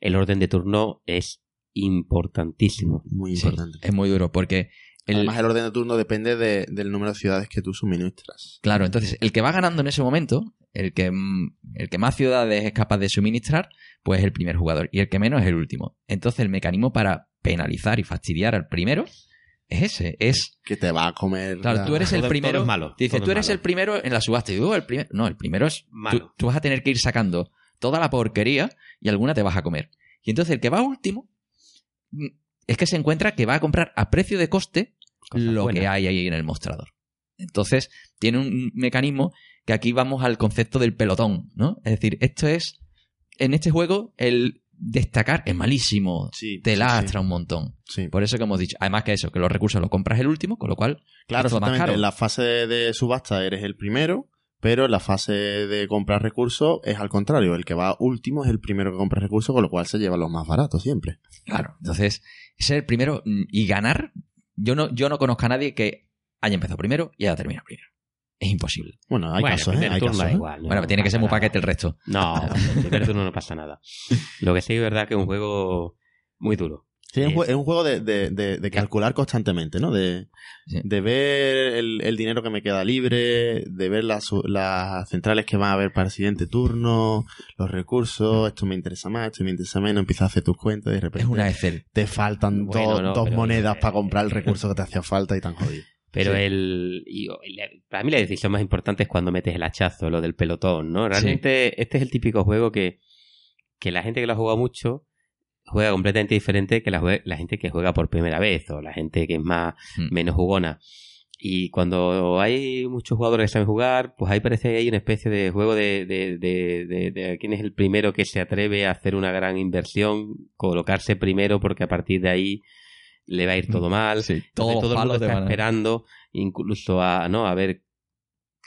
el orden de turno es importantísimo. Muy Sí, importante. es muy duro porque el, Además, el orden de turno depende de- del número de ciudades que tú suministras. Claro, entonces el que va ganando en ese momento, el que, mm, el que más ciudades es capaz de suministrar, pues es el primer jugador. Y el que menos es el último. Entonces el mecanismo para penalizar y fastidiar al primero es ese. Es, Que te va a comer. claro, la- tú eres el todo primero. es malo, Dices, todo tú es eres malo". el primero en la subasta. Y digo, el primero. No, el primero es. Malo. tú vas a tener que ir sacando toda la porquería y alguna te vas a comer. Y entonces el que va último mm, es que se encuentra que va a comprar a precio de coste lo que hay ahí en el mostrador. Entonces, tiene un mecanismo que aquí vamos al concepto del pelotón, ¿no? Es decir, esto es, en este juego, el destacar es malísimo, Sí, te sí, lastra un montón. sí. Por eso que hemos dicho, además que eso, que los recursos los compras el último, con lo cual, Claro, más exactamente. caro. En la fase de subasta eres el primero, pero en la fase de comprar recursos es al contrario. El que va último es el primero que compra recursos, con lo cual se lleva los más baratos siempre. claro, entonces, ser el primero mm, y ganar, yo no, yo no conozco a nadie que haya empezado primero y haya terminado primero. Es imposible. Bueno, hay Bueno, casos, ¿eh? Hay turno casos, ¿eh? igual. bueno, no tiene que ser muy paquete el resto. No, el primer turno no pasa nada. Lo que sí es verdad que es un juego muy duro. Sí, es un Es- juego de, de- de- de calcular constantemente, ¿no? De, Sí. de ver el, el dinero que me queda libre, de ver las, las centrales que van a haber para el siguiente turno, los recursos, esto me interesa más, esto me interesa menos, empiezas a hacer tus cuentas y de repente Es una Excel. te faltan Bueno, dos, no, dos pero- monedas para comprar el recurso que te hacía falta y tan jodido. <laughs> Pero Sí. el, y- para mí la decisión más importante es cuando metes el hachazo, lo del pelotón, ¿no? Realmente este es el típico juego que, que la gente que lo ha jugado mucho juega completamente diferente que la, la gente que juega por primera vez o la gente que es más Mm. menos jugona. Y cuando hay muchos jugadores que saben jugar, pues ahí parece que hay una especie de juego de, de, de, de- de quién es el primero que se atreve a hacer una gran inversión, colocarse primero porque a partir de ahí le va a ir todo mal. Sí, Entonces, todos los todo el mundo está esperando incluso a, ¿no? a ver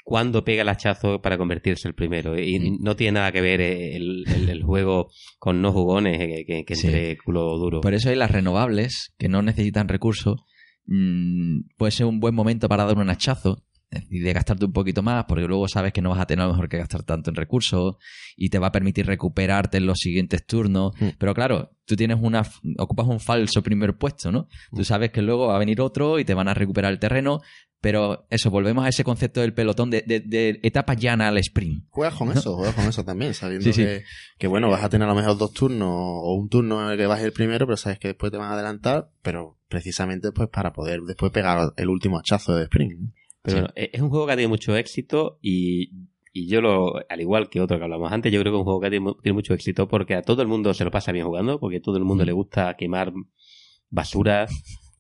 cuándo pega el hachazo para convertirse el primero. Y Mm. no tiene nada que ver el, el- el juego con no jugones que, que- que Sí. entre culo duro. Por eso hay las renovables que no necesitan recursos. mm, puede ser un buen momento para dar un hachazo y de gastarte un poquito más, porque luego sabes que no vas a tener a lo mejor que gastar tanto en recursos y te va a permitir recuperarte en los siguientes turnos. Mm. Pero claro, tú tienes una ocupas un falso primer puesto, ¿no? Tú sabes que luego va a venir otro y te van a recuperar el terreno. Pero eso, volvemos a ese concepto del pelotón de, de, de etapa llana al sprint. Juegas con eso, juegas con eso también, sabiendo Sí, sí. Que, que, bueno, vas a tener a lo mejor dos turnos o un turno en el que vas el primero, pero sabes que después te van a adelantar, pero precisamente pues para poder después pegar el último hachazo de sprint. Pero Sí. bueno, e- es un juego que ha tenido mucho éxito y, y yo lo, al igual que otro que hablamos antes, yo creo que es un juego que tiene mucho éxito porque a todo el mundo se lo pasa bien jugando, porque a todo el mundo Mm. le gusta quemar basura,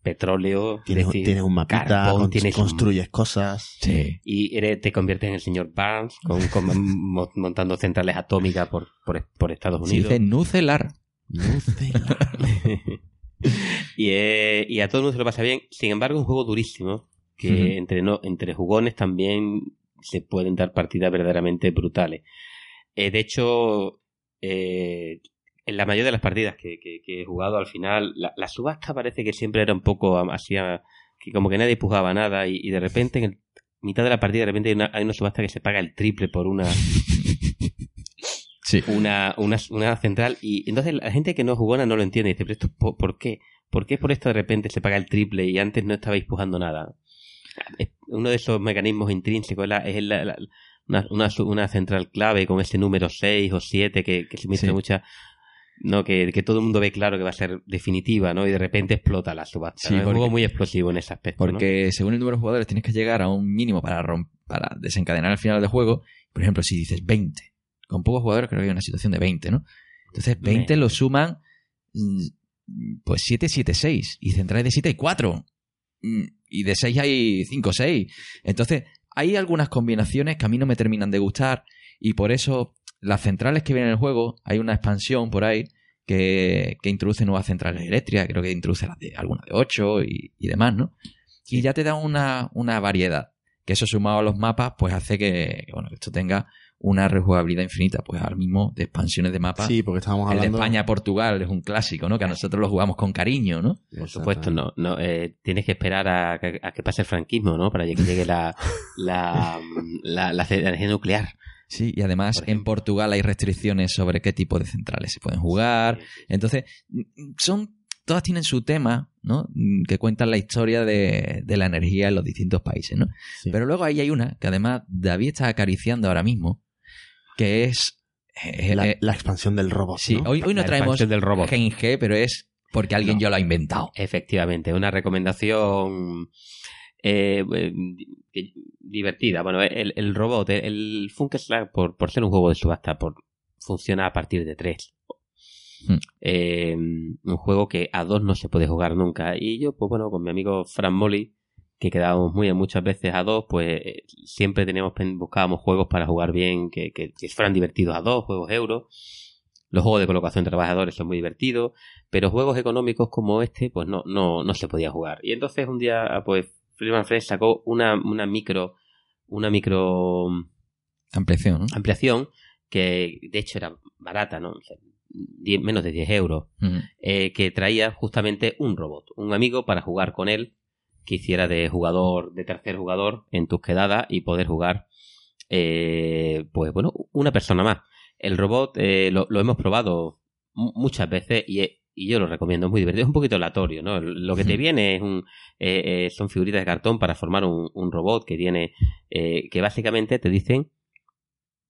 petróleo, Tienes, decir, tienes un mapita, carbón, con- tienes un- construyes cosas. Sí. y eres- te conviertes en el señor Barnes con, con- <laughs> mo- montando centrales atómicas por, por, por Estados Se Unidos. dice nucelar. <laughs> y, eh, y a todo el mundo se lo pasa bien. Sin embargo, es un juego durísimo que entre, no, entre jugones también se pueden dar partidas verdaderamente brutales. Eh, de hecho, eh, en la mayoría de las partidas que, que- que he jugado, al final, la, la subasta parece que siempre era un poco así, que como que nadie empujaba nada y, y de repente, en el- mitad de la partida, de repente hay una, hay una subasta que se paga el triple por una, <laughs> Sí. una, una, una central y entonces la gente que no jugona no lo entiende y dice, pero esto, ¿por, por qué? ¿Por qué por esto de repente se paga el triple y antes no estabais pujando nada? Uno de esos mecanismos intrínsecos la- es la- la- una, una, una central clave con ese número 6 o 7 que, que suministra Sí. mucha. No, que, que todo el mundo ve claro que va a ser definitiva, ¿no? Y de repente explota la subasta. Sí, ¿no? Es un juego muy explosivo en ese aspecto. ¿no? Porque según el número de jugadores tienes que llegar a un mínimo para, para desencadenar el final del juego. Por ejemplo, si dices 20. Con pocos jugadores creo que hay una situación de 20, ¿no? Entonces 20 lo suman mm, pues 7, 7, 6. Y centrales de 7 hay 4. Y de 6 hay 5, 6. Entonces hay algunas combinaciones que a mí no me terminan de gustar. Y por eso las centrales que vienen en el juego, hay una expansión por ahí que, que introduce nuevas centrales eléctricas, creo que introduce las de, algunas de 8 y, y demás, ¿no? Y ya te da una, una variedad. Que eso sumado a los mapas, pues hace que, que, bueno, que esto tenga una rejugabilidad infinita. Pues ahora mismo de expansiones de mapas. Sí, porque estábamos el de hablando... España-Portugal es un clásico, ¿no? Que a nosotros lo jugamos con cariño, ¿no? Por supuesto, no. no eh, tienes que esperar a, que- a que pase el franquismo, ¿no? Para que llegue la, <laughs> la, la, la energía nuclear. Sí, y además Por en. Portugal hay restricciones sobre qué tipo de centrales se pueden jugar. Entonces, son todas tienen su tema, ¿no? Que cuentan la historia de, de la energía en los distintos países, ¿no? Sí. Pero luego ahí hay una que además David está acariciando ahora mismo, que es... eh, la, eh, la expansión del robot. sí, ¿no? hoy, hoy no La traemos del robot. Gen G, pero es porque alguien No. ya lo ha inventado. Efectivamente, una recomendación eh, eh, di- divertida. Bueno, el, el robot, el, el por ser un juego de subasta, por, funciona a partir de tres. Hmm. Eh, un juego que a dos no se puede jugar nunca. Y yo, pues bueno, con mi amigo Fran Molly, que quedábamos muy muchas veces a dos, pues eh, siempre teníamos buscábamos juegos para jugar bien, que, que, que fueran divertidos a dos, juegos euro. Los juegos de colocación de trabajadores son muy divertidos, pero juegos económicos como este, pues no, no, no se podía jugar. Y entonces un día, pues, Freeman Fresh sacó una, una micro, una micro Ampliación, ¿no? ampliación que de hecho era barata, ¿no? O sea, 10 menos de 10 euros, eh, que traía justamente un robot, un amigo para jugar con él, que hiciera de jugador, de tercer jugador en tus quedadas y poder jugar, eh, pues bueno, una persona más. El robot eh, lo, lo hemos probado mu- muchas veces y, y yo lo recomiendo, es muy divertido, es un poquito aleatorio, ¿no? Lo que te viene es un, eh, eh, son figuritas de cartón para formar un, un robot que tiene, eh, que básicamente te dicen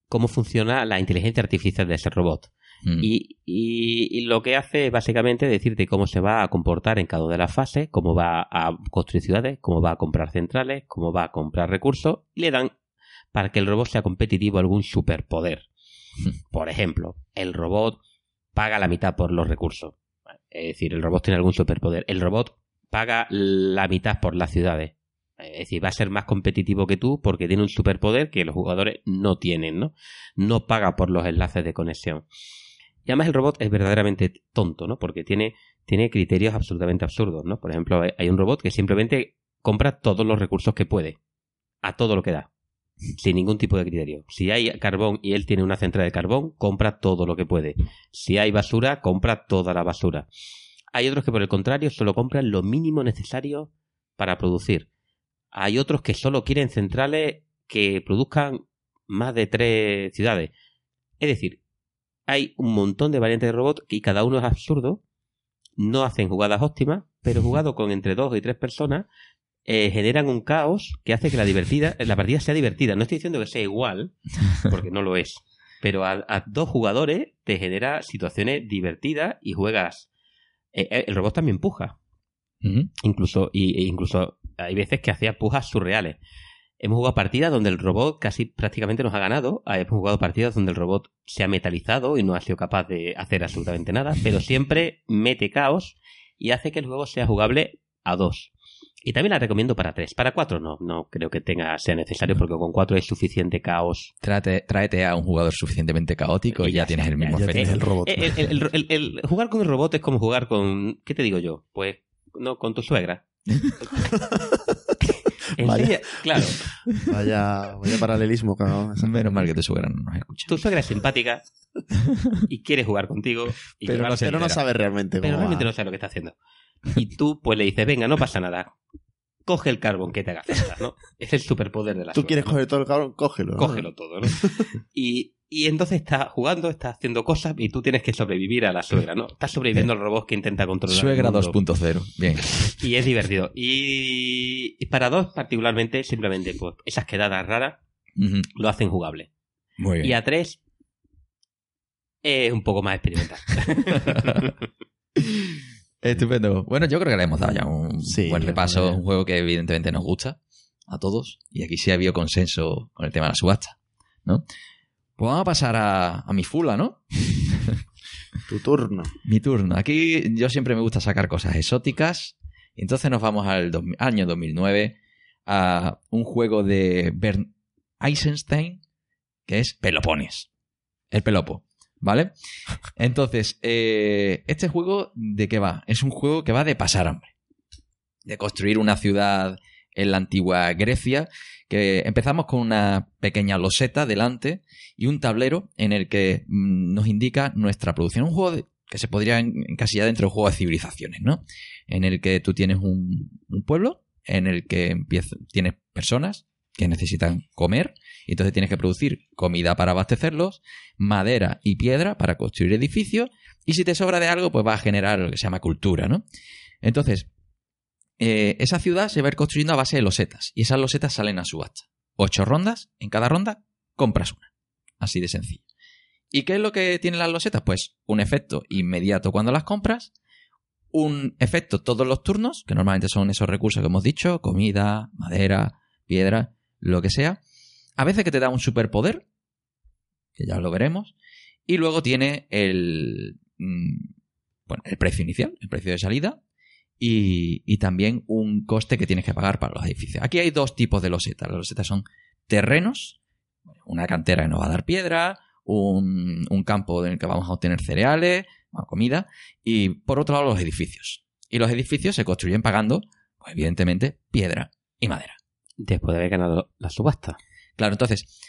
cómo funciona la inteligencia artificial de ese robot. Mm. Y, y- y lo que hace es básicamente decirte cómo se va a comportar en cada una de las fases, cómo va a construir ciudades, cómo va a comprar centrales, cómo va a comprar recursos, y le dan para que el robot sea competitivo algún superpoder. Por ejemplo, el robot paga la mitad por los recursos. Es decir, el robot tiene algún superpoder. El robot paga la mitad por las ciudades. Es decir, va a ser más competitivo que tú porque tiene un superpoder que los jugadores no tienen, ¿no? No paga por los enlaces de conexión. Y además el robot es verdaderamente tonto, ¿no? Porque tiene, tiene criterios absolutamente absurdos, ¿no? Por ejemplo, hay- un robot que simplemente compra todos los recursos que puede. A todo lo que da. Sin ningún tipo de criterio. Si hay carbón y él tiene una central de carbón, compra todo lo que puede. Si hay basura, compra toda la basura. Hay otros que, por el contrario, solo compran lo mínimo necesario para producir. Hay otros que solo quieren centrales que produzcan más de tres ciudades. Es decir, hay un montón de variantes de robot y cada uno es absurdo. No hacen jugadas óptimas, pero <laughs> jugado con entre dos y tres personas, eh, generan un caos que hace que la divertida, la partida sea divertida. No estoy diciendo que sea igual, <laughs> porque no lo es. Pero a, a dos jugadores te genera situaciones divertidas y juegas. eh, eh, el robot también puja. Incluso, y, e incluso hay veces que hacía pujas surreales. Hemos jugado partidas donde el robot casi prácticamente nos ha ganado. Ah, Hemos jugado partidas donde el robot se ha metalizado y no ha sido capaz de hacer absolutamente nada, pero siempre mete caos y hace que el juego sea jugable a dos. Y también la recomiendo para tres. Para cuatro no, no creo que tenga sea necesario porque con cuatro hay suficiente caos. Tráete, tráete a un jugador suficientemente caótico y, Y ya, ya tienes el mismo ya tienes el robot. El, el- el- el- el- jugar con el robot es como jugar con... ¿Qué te digo yo? Pues no, con tu suegra. <laughs> Vaya. Enseña- claro, Vaya, vaya paralelismo, cabrón. Menos mal que tu suegra no nos escucha. tu suegra es simpática y quiere jugar contigo. Y Pero, no, pero no sabe realmente pero realmente va. no sabe lo que está haciendo. Y tú pues le dices, venga, no pasa nada. Coge el carbón que te haga falta, ¿no? Es el superpoder de la Tú suegra, quieres ¿no? coger todo el cabrón, cógelo. ¿no? Cógelo todo, ¿no? Y, Y entonces está jugando, está haciendo cosas y tú tienes que sobrevivir a la suegra, ¿no? Estás sobreviviendo al robot que intenta controlar. Suegra el mundo. 2.0. Bien. Y es divertido. Y, y para dos, particularmente, simplemente, pues, esas quedadas raras lo hacen jugable. Muy bien. Y a tres, es un poco más experimental. <laughs> Estupendo. Bueno, yo creo que le hemos dado ya un Sí, buen repaso. Un juego que evidentemente nos gusta a todos. Y aquí sí ha habido consenso con el tema de la subasta. ¿no? Pues vamos a pasar a, a mi fula, ¿no? <laughs> Tu turno. Mi turno. Aquí yo siempre me gusta sacar cosas exóticas. Entonces nos vamos al dos- año 2009 a un juego de Bernd Eisenstein que es Pelopones. El Pelopo. ¿Vale? <laughs> Entonces, eh, este juego, ¿de qué va? Es un juego que va de pasar hambre. De construir una ciudad en la antigua Grecia. Que empezamos con una pequeña loseta delante y un tablero en el que mm, nos indica nuestra producción. Un juego de- que se podría en- encasillar dentro de un juego de civilizaciones, ¿no? En el que tú tienes un, un pueblo, en el que empieza- tienes personas que necesitan comer, y entonces tienes que producir comida para abastecerlos, madera y piedra para construir edificios, y si te sobra de algo, pues va a generar lo que se llama cultura, ¿no? Entonces, eh, esa ciudad se va a ir construyendo a base de losetas, y esas losetas salen a subasta. Ocho rondas, en cada ronda compras una. Así de sencillo. ¿Y qué es lo que tienen las losetas? Pues un efecto inmediato cuando las compras, un efecto todos los turnos, que normalmente son esos recursos que hemos dicho, comida, madera, piedra, lo que sea. A veces que te da un superpoder, que ya lo veremos, y luego tiene el, mm, bueno, el precio inicial, el precio de salida, y, y también un coste que tienes que pagar para los edificios. Aquí hay dos tipos de losetas. Las losetas son terrenos, una cantera que nos va a dar piedra, un, un campo en el que vamos a obtener cereales, comida, y por otro lado los edificios. Y los edificios se construyen pagando, pues evidentemente, piedra y madera. Después de haber ganado la subasta. Claro, entonces,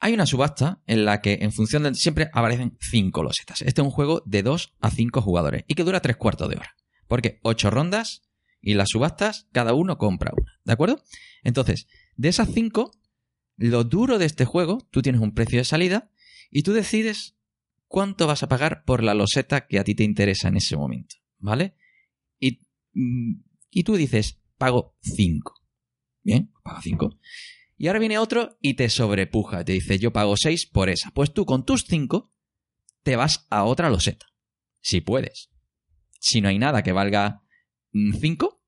hay una subasta en la que en función de... siempre aparecen cinco losetas. Este es un juego de 2 a 5 jugadores y que dura tres cuartos de hora. Porque ocho rondas y las subastas, cada uno compra una. ¿De acuerdo? Entonces, de esas cinco, lo duro de este juego, tú tienes un precio de salida y tú decides cuánto vas a pagar por la loseta que a ti te interesa en ese momento. ¿Vale? Y, mm, y tú dices, pago 5. Bien, paga 5. Y ahora viene otro y te sobrepuja. Te dice, yo pago 6 por esa. Pues tú con tus 5 te vas a otra loseta. Si puedes. Si no hay nada que valga 5,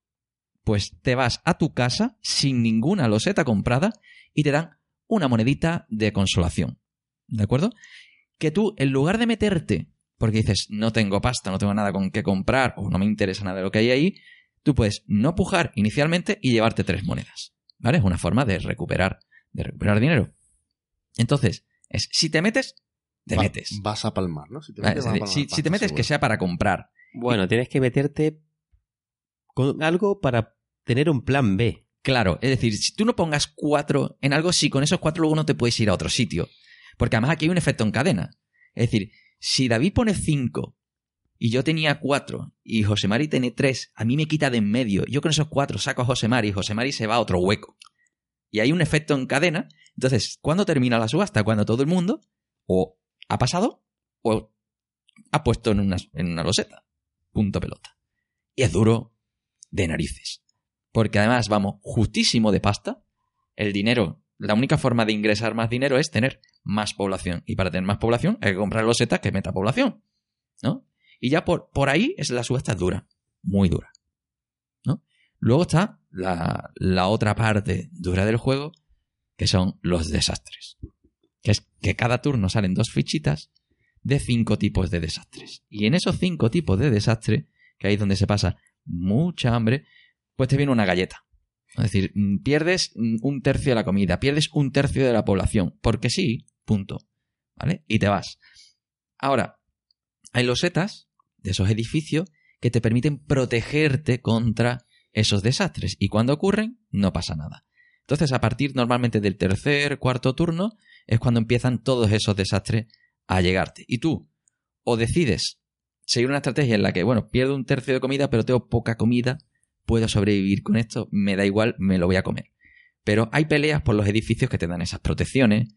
pues te vas a tu casa sin ninguna loseta comprada y te dan una monedita de consolación. ¿De acuerdo? Que tú, en lugar de meterte, porque dices, no tengo pasta, no tengo nada con qué comprar o no me interesa nada de lo que hay ahí, tú puedes no pujar inicialmente y llevarte tres monedas. ¿Vale? Es una forma de recuperar, de recuperar dinero. Entonces, es, si te metes, te Va- metes. Vas a palmar, ¿no? Si te metes, Es vas a decir, palmar si, te metes, que sea para comprar. Bueno, tienes que meterte con algo para tener un plan B. Claro, es decir, si tú no pongas cuatro en algo, si con esos cuatro luego no te puedes ir a otro sitio. Porque además aquí hay un efecto en cadena. Es decir, si David pone cinco y yo tenía cuatro y José Mari tiene tres, a mí me quita de en medio. Yo con esos cuatro saco a José Mari y José Mari se va a otro hueco. Y hay un efecto en cadena. Entonces, ¿cuándo termina la subasta? Cuando todo el mundo o ha pasado o ha puesto en una, en una loseta. Punto pelota. Y es duro de narices. Porque además vamos justísimo de pasta. El dinero, la única forma de ingresar más dinero es tener más población. Y para tener más población hay que comprar losetas que meta población. ¿No? Y ya por, por ahí es la subasta dura. Muy dura. ¿No? Luego está la, la otra parte dura del juego, que son los desastres. Que es que cada turno salen dos fichitas de cinco tipos de desastres. Y en esos cinco tipos de desastre, que ahí es donde se pasa mucha hambre, pues te viene una galleta. Es decir, mm, pierdes mm, un tercio de la comida, pierdes un tercio de la población, porque sí, punto. ¿Vale? Y te vas. Ahora, hay losetas de esos edificios que te permiten protegerte contra esos desastres. Y cuando ocurren, no pasa nada. Entonces, a partir normalmente del tercer, cuarto turno, es cuando empiezan todos esos desastres a llegarte. Y tú, o decides seguir una estrategia en la que, bueno, pierdo un tercio de comida, pero tengo poca comida, puedo sobrevivir con esto, me da igual, me lo voy a comer. Pero hay peleas por los edificios que te dan esas protecciones,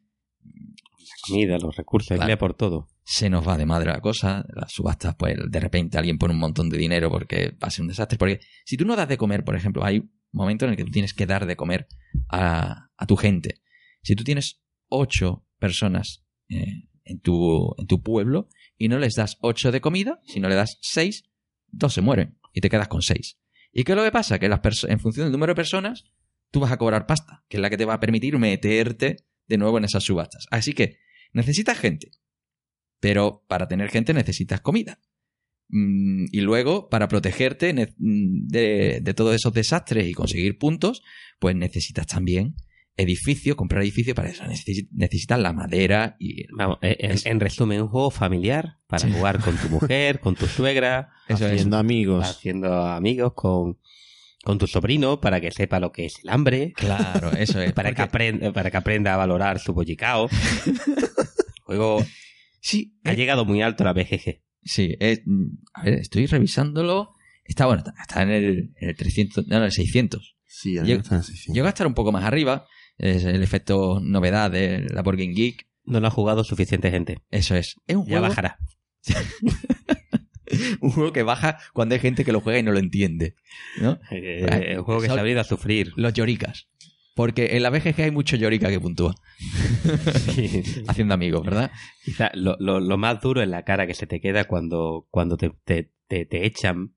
la Comida, los recursos, Claro. emplea por todo. se nos va de madre la cosa. Las subastas, pues de repente alguien pone un montón de dinero porque va a ser un desastre. Porque si tú no das de comer, por ejemplo, hay momentos en el que tú tienes que dar de comer a, a tu gente. Si tú tienes ocho personas eh, en, tu, en tu pueblo y no les das ocho de comida, si no le das seis, dos se mueren y te quedas con seis. ¿Y qué es lo que pasa? Que las en función del número de personas, tú vas a cobrar pasta, que es la que te va a permitir meterte de nuevo en esas subastas. Así que necesitas gente. Pero para tener gente necesitas comida. Mm, Y luego, para protegerte mm, de, de todos esos desastres y conseguir puntos, pues necesitas también edificio, comprar edificio. Para eso necesi- necesitas la madera y... Vamos, eh, en, Es- en resumen, un juego familiar para Sí. jugar con tu mujer, con tu suegra, <laughs> Eso es. Haciendo amigos. haciendo amigos con, con tu sobrino para que sepa lo que es el hambre, Claro, eso es. <laughs> para, que aprenda, para que aprenda a valorar su bollicao. <laughs> juego Sí, ha eh, llegado muy alto la BGG. sí. eh, a ver, estoy revisándolo. Está bueno, está- en el, en el 300, no, en el 600. Sí, Llega- está, a estar un poco más arriba. Es el efecto novedad de la Board Game Geek. No lo ha jugado suficiente gente. Eso es. Es un Ya juego, bajará. <laughs> un juego que baja cuando hay gente que lo juega y no lo entiende. ¿no? Eh, un juego que se ha venido a sufrir. Los lloricas. Porque en la BGG hay mucho llorica que puntúa. Sí. <laughs> Haciendo amigos, ¿verdad? Quizá lo, lo- lo más duro es la cara que se te queda cuando, cuando te, te- te- te echan.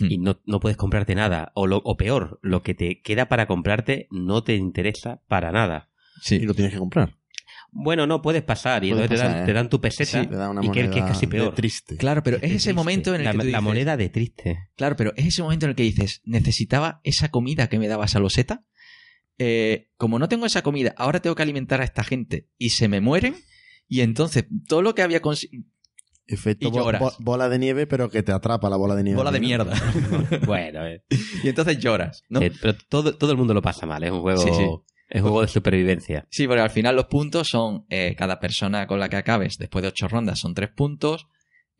Y no, no puedes comprarte nada. O, lo, o peor, lo que te queda para comprarte no te interesa para nada. Sí. Y lo tienes que comprar. Bueno, no puedes pasar y Puedes entonces te, dan, ¿eh? te dan tu peseta Sí, te da una y que, moneda que es casi de peor. triste. Claro, pero es De ese triste. momento en el la, que tú la dices- moneda de triste. Claro, pero es ese momento en el que dices, necesitaba esa comida que me daba esa loseta. Eh, como no tengo esa comida, ahora tengo que alimentar a esta gente y se me mueren. Y entonces todo lo que había conseguido... Efecto Y bo- lloras. bo- bola de nieve, pero que te atrapa la bola de nieve. Bola de mierda. <laughs> bueno, eh, y entonces lloras, ¿no? eh, pero todo, todo el mundo lo pasa mal. Es un juego, Sí, sí. Es un juego de supervivencia. Sí, porque al final los puntos son eh, cada persona con la que acabes después de ocho rondas son tres puntos.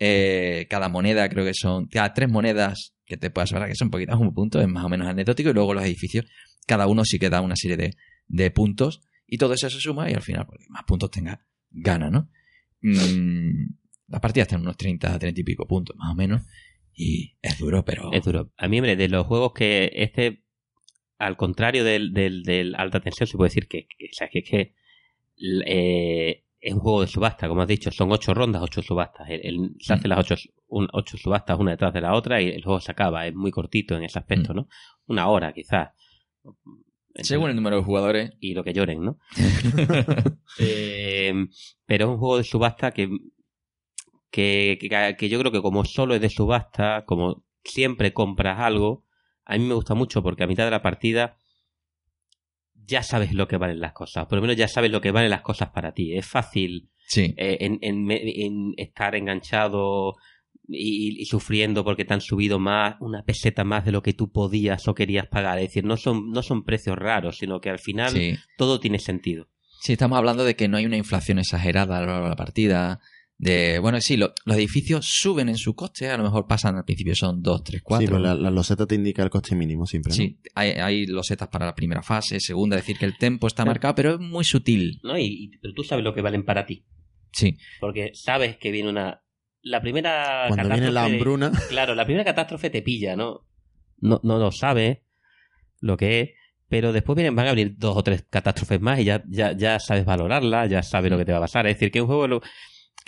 Eh, cada moneda creo que son cada tres monedas que te puedas ver que son poquitas un punto, es más o menos anecdótico. Y luego los edificios, cada uno sí que da una serie de, de puntos. Y todo eso se suma y al final, pues, más puntos tenga, gana, ¿no? Mm, las partidas tienen unos 30, 30 y pico puntos, más o menos. Y es duro, pero... Es duro. A mí, hombre, de los juegos que este, al contrario del, del, del alta tensión, se puede decir que, que, o sea, que, que eh, es un juego de subasta, como has dicho, son ocho rondas, ocho subastas. El- el- se hacen las ocho, un- ocho subastas una detrás de la otra y el juego se acaba. Es muy cortito en ese aspecto, ¿no? Una hora, quizás. Según el número de jugadores, y lo que lloren, ¿no? <laughs> <laughs> Eh, pero es un juego de subasta que, que, que, que yo creo que como solo es de subasta, como siempre compras algo, a mí me gusta mucho porque a mitad de la partida ya sabes lo que valen las cosas, por lo menos ya sabes lo que valen las cosas para ti. Es fácil sí. eh, en, en, en estar enganchado y, y, sufriendo porque te han subido más, una peseta más de lo que tú podías o querías pagar. Es decir, no son, no son precios raros, sino que al final sí. todo tiene sentido. Sí, estamos hablando de que no hay una inflación exagerada a lo largo de la partida. De, bueno, sí, lo- los edificios suben en su coste, a lo mejor pasan al principio son 2, 3, 4. Sí, pero la, la loseta te indica el coste mínimo siempre. ¿no? Sí, hay, hay losetas para la primera fase, segunda, es decir, que el tempo está marcado, pero es muy sutil. ¿no? Y, y- pero tú sabes lo que valen para ti. Sí, Porque sabes que viene una. La primera. Cuando viene la hambruna, <laughs> Claro, la primera catástrofe te pilla, ¿no? No, no lo sabes lo que es. Pero después vienen, van a venir dos o tres catástrofes más y ya, ya, ya sabes valorarla, ya sabes lo que te va a pasar. Es decir, que es un juego lo-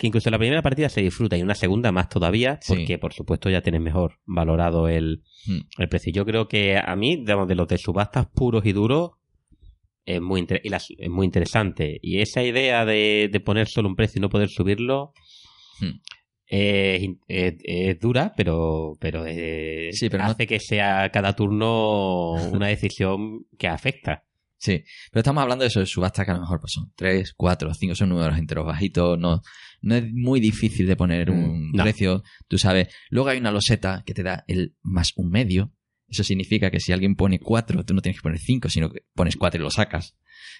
que incluso la primera partida se disfruta y una segunda más todavía, Sí. porque por supuesto ya tienes mejor valorado el, Hmm. el precio. Yo creo que a mí, digamos, de los de subastas puros y duros, es muy, inter- y las- es muy interesante. Y esa idea de, de poner solo un precio y no poder subirlo Hmm. es, in- es- es dura, pero, pero, eh, Sí, pero no- hace que sea cada turno una decisión que afecta. Sí. Pero estamos hablando de eso, de subastas que a lo mejor pues son 3, 4, 5, son números enteros bajitos, no, no es muy difícil de poner un No. precio, tú sabes. Luego hay una loseta que te da el más un medio. Eso significa que si alguien pone 4, tú no tienes que poner 5, sino que pones 4 y lo sacas.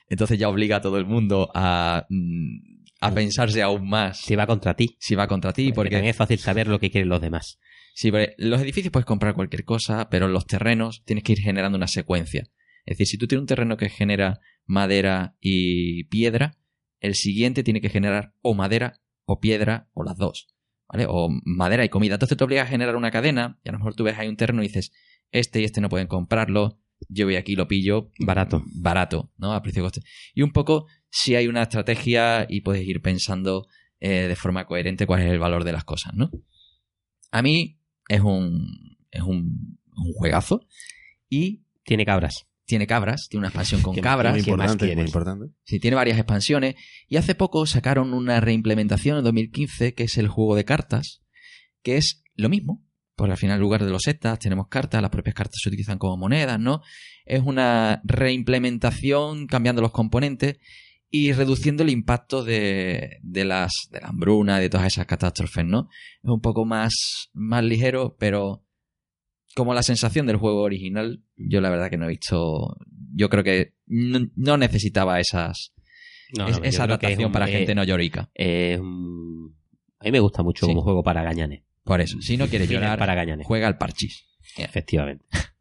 Entonces ya obliga a todo el mundo a, mm, a pensarse aún más Si va contra ti. si va contra ti, Porque porque también es fácil saber lo que quieren los demás. Sí, los edificios puedes comprar cualquier cosa, pero los terrenos tienes que ir generando una secuencia. Es decir, si tú tienes un terreno que genera madera y piedra, el siguiente tiene que generar o madera o piedra o las dos. ¿Vale? O madera y comida. Entonces te obligas a generar una cadena y a lo mejor tú ves ahí un terreno y dices, este y este no pueden comprarlo, yo voy aquí y lo pillo Barato. barato, ¿no? A precio de coste. Y un poco si hay una estrategia y puedes ir pensando eh, de forma coherente cuál es el valor de las cosas, ¿no? A mí es un, es un, un juegazo y Tiene cabras. Tiene cabras, tiene una expansión con <laughs> ¿Qué- cabras. muy ¿qué más importante, muy importante. Sí, tiene varias expansiones. Y hace poco sacaron una reimplementación en 2015, que es el juego de cartas, que es lo mismo. Porque al final, en lugar de los setas, tenemos cartas, las propias cartas se utilizan como monedas, ¿no? Es una reimplementación cambiando los componentes y reduciendo el impacto de, de las de la hambruna, de todas esas catástrofes, ¿no? Es un poco más, más ligero, pero como la sensación del juego original, yo la verdad que no he visto. Yo creo que no, no necesitaba esas, No, es- no, esa es adaptación un- para eh, gente no llorica. eh, a mí me gusta mucho Sí. como juego para gañanes. Por eso, si no quieres llorar, para gañanes. juega al parchís. Efectivamente. <laughs>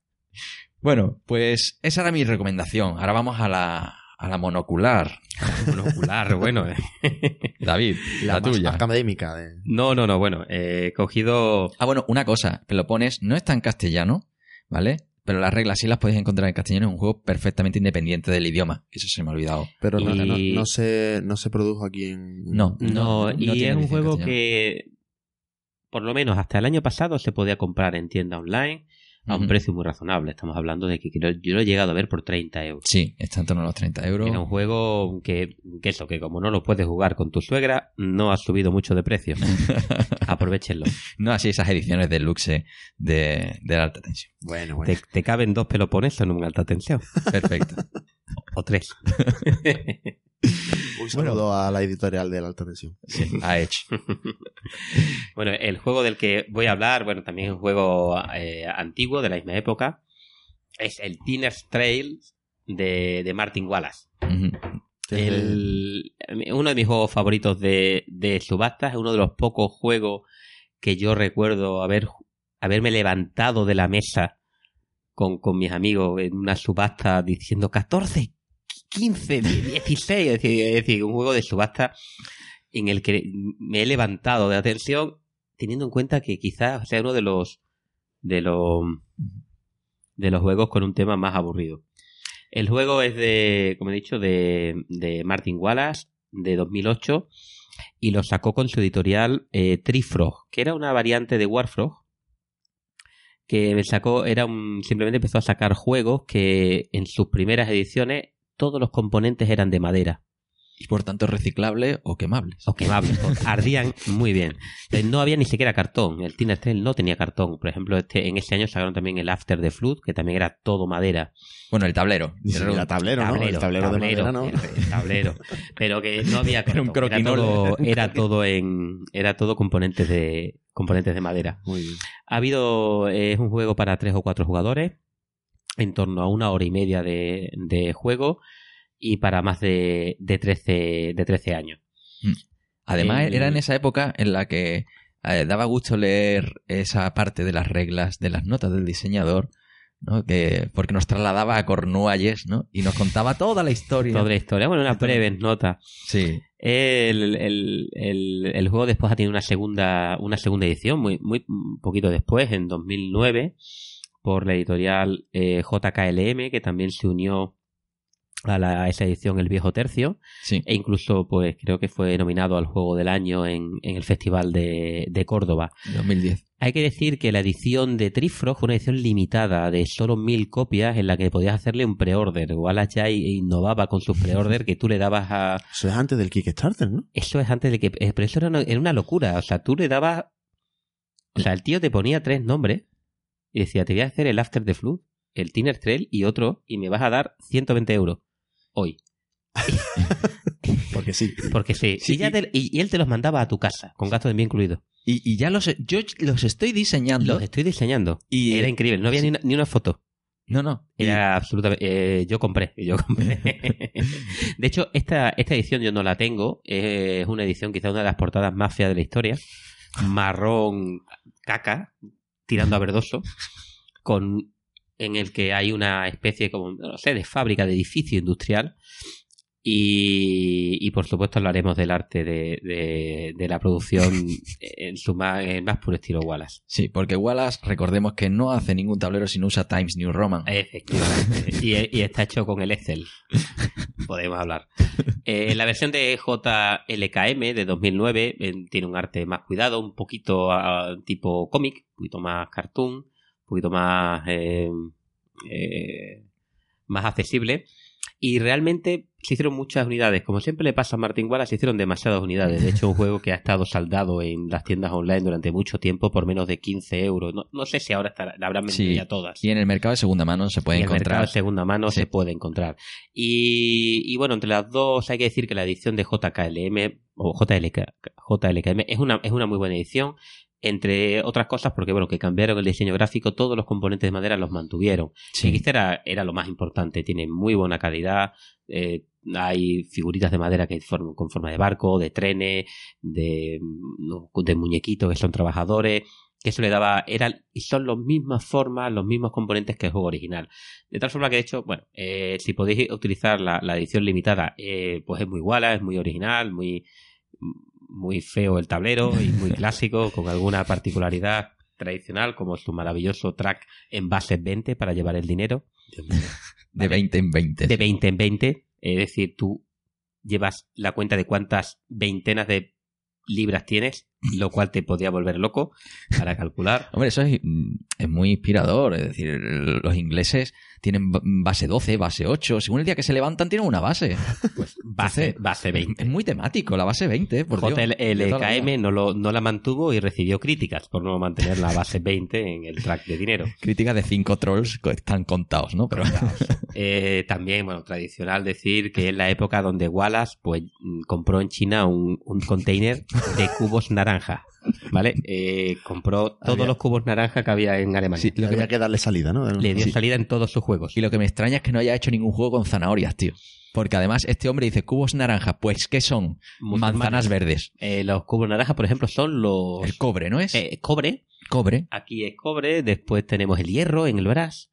Bueno, pues esa era mi recomendación. Ahora vamos a la, a la monocular. <laughs> Monocular, bueno. eh. <laughs> David, la, más tuya. académica. De... No, no, no, bueno. eh, He cogido. Ah, bueno, una cosa, que lo pones, no está en castellano, ¿vale? Pero las reglas sí las podéis encontrar en castellano, es un juego perfectamente independiente del idioma. Eso se me ha olvidado. Pero no, Y- no, no se, no se produjo aquí en... No. No, no y tiene es un juego que, por lo menos hasta el año pasado, se podía comprar en tienda online a un precio muy razonable. Estamos hablando de que yo lo he llegado a ver por 30 euros. Sí, está en torno a los 30 euros. Era un juego que, que eso, que como no lo puedes jugar con tu suegra, no ha subido mucho de precio. <laughs> Aprovechenlo. no así esas ediciones deluxe de, de la alta tensión. Bueno, bueno. Te, te caben dos peloponesos en una alta tensión. Perfecto. O tres. <laughs> Un saludo a la editorial de la alta tensión. Sí, ha hecho. <laughs> bueno, el juego del que voy a hablar, bueno, también es un juego eh, antiguo de la misma época. Es el Teenage Trails de, de Martin Wallace. El- uno de mis juegos favoritos de, de subastas es uno de los pocos juegos que yo recuerdo haber, haberme levantado de la mesa con, con mis amigos en una subasta diciendo 14, 15, 16. Es decir, un juego de subasta en el que me he levantado de atención teniendo en cuenta que quizás sea uno de los de los de los juegos con un tema más aburrido. El juego es de, como he dicho, de, de Martin Wallace, de 2008, y lo sacó con su editorial eh, Trifrog, que era una variante de Warfrog, que sacó, era un, simplemente empezó a sacar juegos que en sus primeras ediciones todos los componentes eran de madera Y por tanto reciclables o quemables. o quemables, ardían <laughs> muy bien. Entonces, no había ni siquiera cartón. El Teenage Trail no tenía cartón. Por ejemplo, este, en ese año sacaron también el After the Flood, que también era todo madera. Bueno, el tablero. Ni siquiera tablero, ¿no? El tablero, de madera, ¿no? el- el tablero. Pero que no había <laughs> Era un cartón. Era todo, era todo en, era todo componentes de, componentes de madera. Muy bien. Ha habido, eh, es un juego para tres o cuatro jugadores, en torno a una hora y media de, de juego, y para más de, de 13, de 13 años. Además, El- era en esa época en la que eh, daba gusto leer esa parte de las reglas, de las notas del diseñador, ¿no? Que, porque nos trasladaba a Cornualles, ¿no? Y nos contaba toda la historia. Toda la historia. Bueno, una breve nota. Sí. El, el, el, el juego después ha tenido una segunda, una segunda edición, muy, muy poquito después, en 2009, por la editorial eh, JKLM, que también se unió a, la, a esa edición El Viejo Tercio, Sí. e incluso pues creo que fue nominado al Juego del Año en, en el Festival de, de Córdoba. 2010. Hay que decir que la edición de Trifrog fue una edición limitada de solo mil copias en la que podías hacerle un pre-order. Wallace ya innovaba con sus pre-order que tú le dabas a, Eso es antes del Kickstarter, ¿no? eso es antes de que. eh, Pero eso era una, era una locura. O sea, tú le dabas. O sea, el tío te ponía tres nombres y decía: Te voy a hacer el After the Flood, el Tiner Trail y otro, y me vas a dar 120 euros hoy. <laughs> Porque sí. Porque sí. Sí, y, ya y- te- y- y él te los mandaba a tu casa, con gasto de envío incluido. Y, y ya los, yo los estoy diseñando. Los estoy diseñando. Y- era increíble. No había sí. ni, una, ni una foto. No, no. Era absolutamente. eh, yo compré. Yo compré. <laughs> de hecho, esta, esta edición yo no la tengo. Es una edición, quizá una de las portadas más feas de la historia. Marrón caca, tirando a verdoso. Con, en el que hay una especie como, no sé, de fábrica, de edificio industrial. Y, y por supuesto hablaremos del arte de, de, de la producción en su más, en más puro estilo Wallace. Sí, porque Wallace, recordemos que no hace ningún tablero sino usa Times New Roman. Efectivamente. y, y está hecho con el Excel. Podemos hablar. Eh, la versión de JLKM de 2009 eh, tiene un arte más cuidado, un poquito ah, tipo cómic, un poquito más cartoon, un poquito más, eh, eh, más accesible. Y realmente se hicieron muchas unidades. Como siempre le pasa a Martin Wallace, se hicieron demasiadas unidades. De hecho, un juego que ha estado saldado en las tiendas online durante mucho tiempo por menos de 15 euros. No, no sé si ahora estará, la habrán vendido Sí. ya todas. Y en el mercado de segunda mano se puede Y en el mercado encontrar. de segunda mano Sí. se puede encontrar. Y, y bueno, entre las dos hay que decir que la edición de JKLM o JLK, JLKM es una, es una muy buena edición. Entre otras cosas, porque bueno, que cambiaron el diseño gráfico, todos los componentes de madera los mantuvieron. Sí. XT era, era lo más importante, tiene muy buena calidad. eh, hay figuritas de madera que con forma de barco, de trenes, de, muñequitos que son trabajadores. Que eso le daba, eran y son las mismas formas, los mismos componentes que el juego original. De tal forma que, de hecho, bueno, eh, si podéis utilizar la, la edición limitada, eh, pues es muy igual, es muy original, muy, muy feo el tablero y muy <laughs> clásico, con alguna particularidad tradicional, como su maravilloso track en base 20 para llevar el dinero, De 20 en 20. de 20 en 20. Es decir, tú llevas la cuenta de cuántas veintenas de libras tienes, lo cual te podría volver loco para calcular. <laughs> Hombre, eso es, es muy inspirador. Es decir, los ingleses tienen ba- base 12, base 8. Según el día que se levantan, tienen una base. <laughs> Pues base, Entonces, base Es 20. muy temático, la base 20. Por. JLKM no, lo, no la mantuvo y recibió críticas por no mantener la base 20 en el track de dinero. <laughs> Crítica de cinco trolls que están contados, ¿no? Pero Eh, también, bueno, tradicional decir que es la época donde Wallace pues mm, compró en China un, un container de cubos naranja, ¿vale? Eh, compró todos Había- los cubos naranja que había en Alemania. Sí, lo que Había me- que darle salida, ¿no? Le dio sí. salida en todos sus juegos. Y lo que me extraña es que no haya hecho ningún juego con zanahorias, tío. Porque además este hombre dice cubos naranja. Pues, ¿qué son? Manzanas verdes. Eh, los cubos naranja, por ejemplo, son los El cobre, ¿no es? eh, cobre. cobre. Aquí es cobre. Después tenemos el hierro en el brass.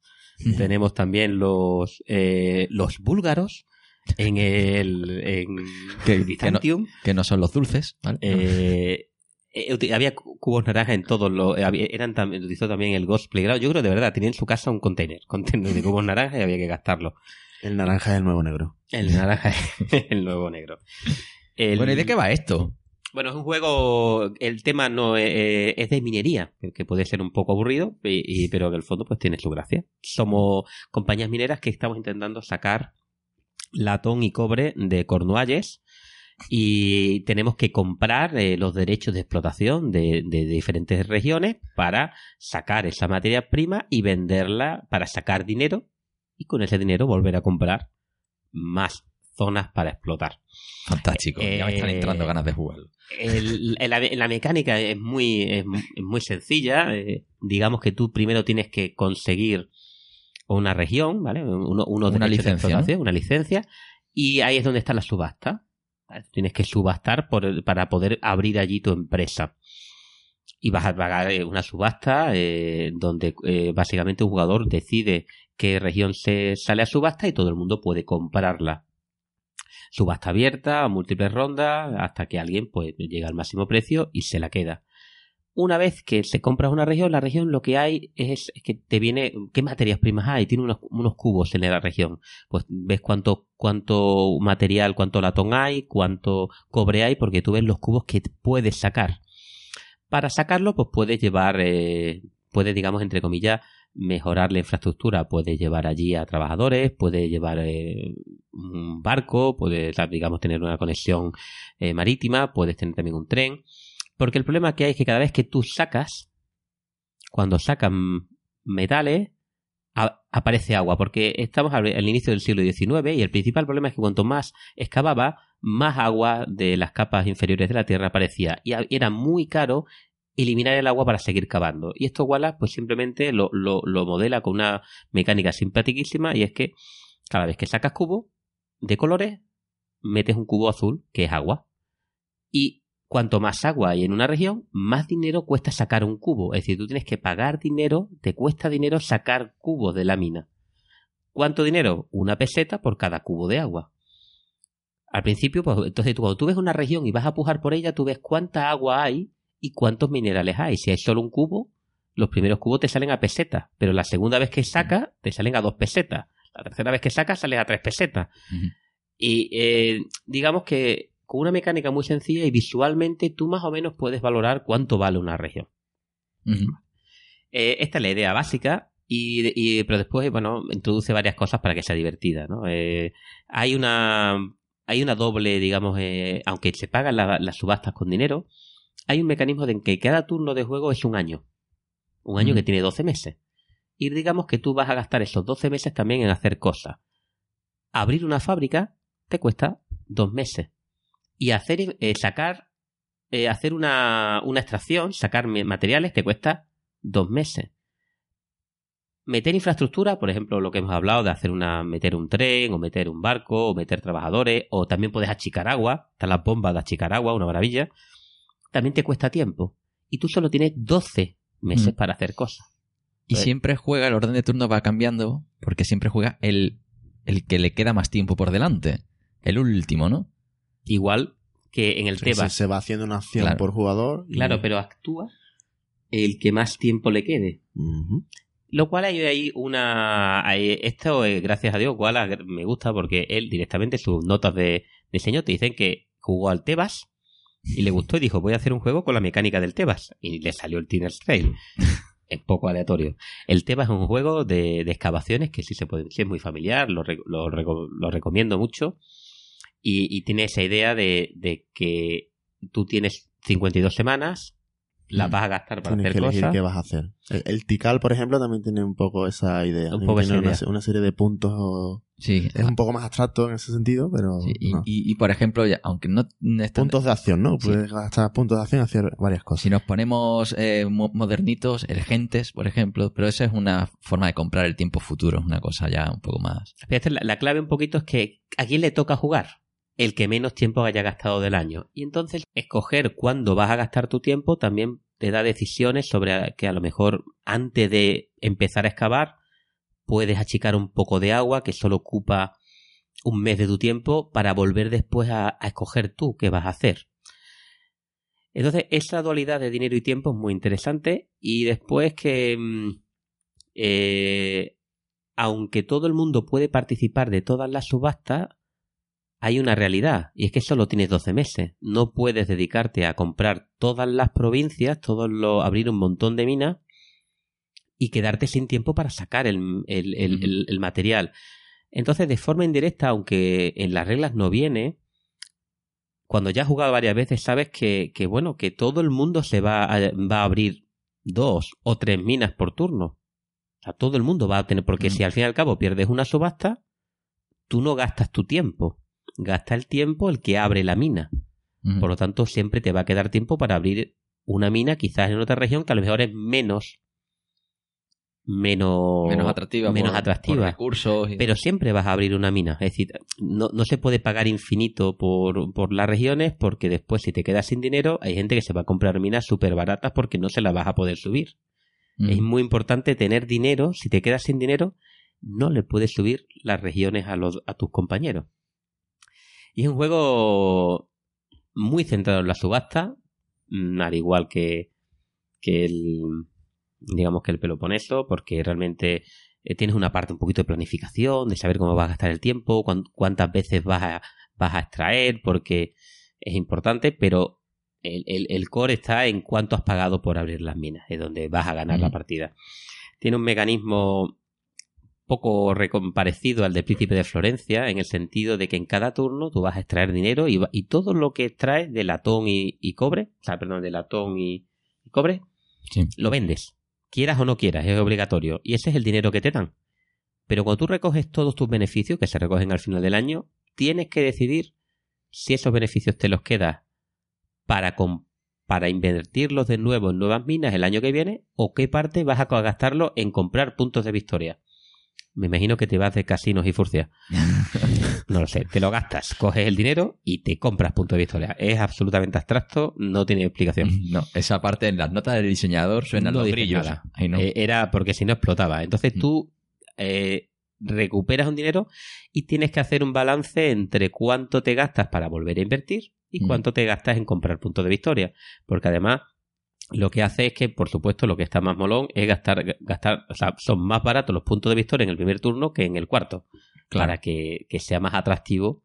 Tenemos también los eh, los búlgaros en el en Que- que no-. Que no son los dulces, ¿vale? Eh, eh, había cu- cubos naranja en todos los eh, eran también utilizó también el Ghost Playground. Yo creo de verdad tenía en su casa un container, <laughs> container de cubos naranja y había que gastarlo. El naranja es el nuevo negro. El naranja <laughs> es el nuevo negro. El- Bueno, ¿y de qué va esto? Bueno, es un juego, el tema no es, eh, es de minería, que- que puede ser un poco aburrido, y, y- pero en el fondo pues tiene su gracia. Somos compañías mineras que estamos intentando sacar latón y cobre de Cornualles y tenemos que comprar eh, los derechos de explotación de, de diferentes regiones para sacar esa materia prima y venderla para sacar dinero y con ese dinero volver a comprar más zonas para explotar. Fantástico. ya me están entrando ganas de jugarlo. El- el- la, la mecánica es muy, es, es muy sencilla. eh, digamos que tú primero tienes que conseguir una región, ¿vale? Uno, unos Una derechos de licencia, explotación, una licencia. Y ahí es donde está la subasta. Tienes que subastar por- para poder abrir allí tu empresa. Y vas a pagar eh, una subasta eh, donde eh, básicamente un jugador decide qué región se sale a subasta y todo el mundo puede comprarla subasta abierta, múltiples rondas, hasta que alguien pues llega al máximo precio y se la queda. Una vez que se compra una región, la región lo que hay es, es que te viene qué materias primas hay, tiene unos, unos cubos en la región. Pues ves cuánto, cuánto material, cuánto latón hay, cuánto cobre hay, porque tú ves los cubos que puedes sacar. Para sacarlo, pues puedes llevar, eh, puedes, digamos, entre comillas, mejorar la infraestructura. Puedes llevar allí a trabajadores, puedes llevar eh, un barco, puedes, digamos, tener una conexión eh, marítima, puedes tener también un tren. Porque el problema que hay es que cada vez que tú sacas, cuando sacan metales, aparece agua. Porque estamos al, al inicio del siglo XIX y el principal problema es que cuanto más excavaba, más agua de las capas inferiores de la Tierra aparecía. Y era muy caro eliminar el agua para seguir cavando. Y esto Wallace pues simplemente lo modela con una mecánica simpaticísima y es que cada vez que sacas cubo de colores, metes un cubo azul, que es agua. Y cuanto más agua hay en una región, más dinero cuesta sacar un cubo. Es decir, tú tienes que pagar dinero, te cuesta dinero sacar cubos de la mina. ¿Cuánto dinero? Una peseta por cada cubo de agua. Al principio, pues entonces tú, cuando tú ves una región y vas a pujar por ella, tú ves cuánta agua hay y cuántos minerales hay. Si hay solo un cubo, los primeros cubos te salen a pesetas, pero la segunda vez que sacas, te salen a dos pesetas. La tercera vez que sacas, sales a tres pesetas. Y eh, digamos que con una mecánica muy sencilla y visualmente tú más o menos puedes valorar cuánto vale una región. Eh, esta es la idea básica, y, y- pero después, bueno, introduce varias cosas para que sea divertida, ¿no? Eh, hay una hay una doble, digamos, eh, aunque se pagan la- las subastas con dinero, hay un mecanismo de en que cada turno de juego es un año. Un año que tiene 12 meses. Y digamos que tú vas a gastar esos 12 meses también en hacer cosas. Abrir una fábrica te cuesta dos meses. Y hacer, eh, sacar, eh, hacer una, una extracción, sacar materiales te cuesta dos meses. Meter infraestructura, por ejemplo, lo que hemos hablado de hacer una, meter un tren, o meter un barco, o meter trabajadores, o también puedes achicar agua, están las bombas de achicar agua, una maravilla. También te cuesta tiempo. Y tú solo tienes 12 meses Mm. para hacer cosas. Y Pues- siempre juega, el orden de turno va cambiando, porque siempre juega el, el que le queda más tiempo por delante. El último, ¿no? Igual que en el Sí, Tebas. se va haciendo una acción Claro. por jugador. y- Claro, pero actúa el que más tiempo le quede. Lo cual hay ahí una... hay- esto, eh, gracias a Dios, Koala me gusta porque él directamente sus notas de diseño te dicen que jugó al Tebas y le gustó y dijo voy a hacer un juego con la mecánica del Tebas. Y le salió el Tinner's Trail. <laughs> es poco aleatorio. El Tebas es un juego de, de excavaciones que sí se puede, sí es muy familiar, lo, lo lo recomiendo mucho. Y, y tiene esa idea de, de que tú tienes 52 semanas, las Mm. vas a gastar para Tienes hacer que elegir cosas. qué vas a hacer. El, el Tikal, por ejemplo, también tiene un poco esa idea. Un poco Tiene esa una, idea. una serie de puntos. Sí. Es un poco más abstracto en ese sentido, pero. Sí, y, no. y- y, por ejemplo, ya- aunque no están- puntos de acción, ¿no? Sí. Puedes gastar puntos de acción y hacer varias cosas. Si nos ponemos eh, mo- modernitos, el Gentes, por ejemplo, pero esa es una forma de comprar el tiempo futuro, es una cosa ya un poco más. Fíjate, la, la clave un poquito es que a quién le toca jugar. El que menos tiempo haya gastado del año. Y entonces escoger cuándo vas a gastar tu tiempo también te da decisiones sobre que a lo mejor antes de empezar a excavar puedes achicar un poco de agua que solo ocupa un mes de tu tiempo para volver después a, a escoger tú qué vas a hacer. Entonces, esa dualidad de dinero y tiempo es muy interesante. Y después que, mm, eh, aunque todo el mundo puede participar de todas las subastas, hay una realidad, y es que solo tienes 12 meses. No puedes dedicarte a comprar todas las provincias, todos los, abrir un montón de minas y quedarte sin tiempo para sacar el, el- el- Ujú. el- el material. Entonces, de forma indirecta, aunque en las reglas no viene, cuando ya has jugado varias veces, sabes que, que, bueno, que todo el mundo se va a, va a abrir dos o tres minas por turno. O sea, todo el mundo va a tener, porque Mm. si al fin y al cabo pierdes una subasta, tú no gastas tu tiempo. Gasta el tiempo el que abre la mina. Por lo tanto, siempre te va a quedar tiempo para abrir una mina, quizás en otra región que a lo mejor es menos. Menos. menos atractiva, menos por- atractiva. por recursos. y- Pero siempre vas a abrir una mina. Es decir, no, no se puede pagar infinito por, por las regiones porque después si te quedas sin dinero hay gente que se va a comprar minas súper baratas porque no se las vas a poder subir. Es muy importante tener dinero. Si te quedas sin dinero, no le puedes subir las regiones a, los, a tus compañeros. Y es un juego muy centrado en la subasta, mm, al igual que, que el digamos que el Peloponeso, porque realmente eh, tienes una parte un poquito de planificación, de saber cómo vas a gastar el tiempo, cuán- cuántas veces vas a, vas a extraer, porque es importante, pero el, el- el core está en cuánto has pagado por abrir las minas, es donde vas a ganar la partida. Tiene un mecanismo poco parecido al de Príncipe de Florencia, en el sentido de que en cada turno tú vas a extraer dinero y, y todo lo que extraes de latón y, y cobre, o sea, perdón, de latón y, y cobre, Sí. lo vendes. Quieras o no quieras, es obligatorio. Y ese es el dinero que te dan. Pero cuando tú recoges todos tus beneficios, que se recogen al final del año, tienes que decidir si esos beneficios te los quedas para, para invertirlos de nuevo en nuevas minas el año que viene o qué parte vas a gastarlo en comprar puntos de victoria. Me imagino que te vas de casinos y furcias. <laughs> No lo sé, te lo gastas, coges el dinero y te compras puntos de victoria. Es absolutamente abstracto, no tiene explicación. <laughs> No, esa parte en las notas del diseñador suenan No los brillos. no. Eh, era porque si no explotaba. Entonces Mm. tú, eh, recuperas un dinero y tienes que hacer un balance entre cuánto te gastas para volver a invertir y Mm. cuánto te gastas en comprar puntos de victoria. Porque además lo que hace es que, por supuesto, lo que está más molón es gastar, gastar, o sea, son más baratos los puntos de victoria en el primer turno que en el cuarto. Claro. Para que, que sea más atractivo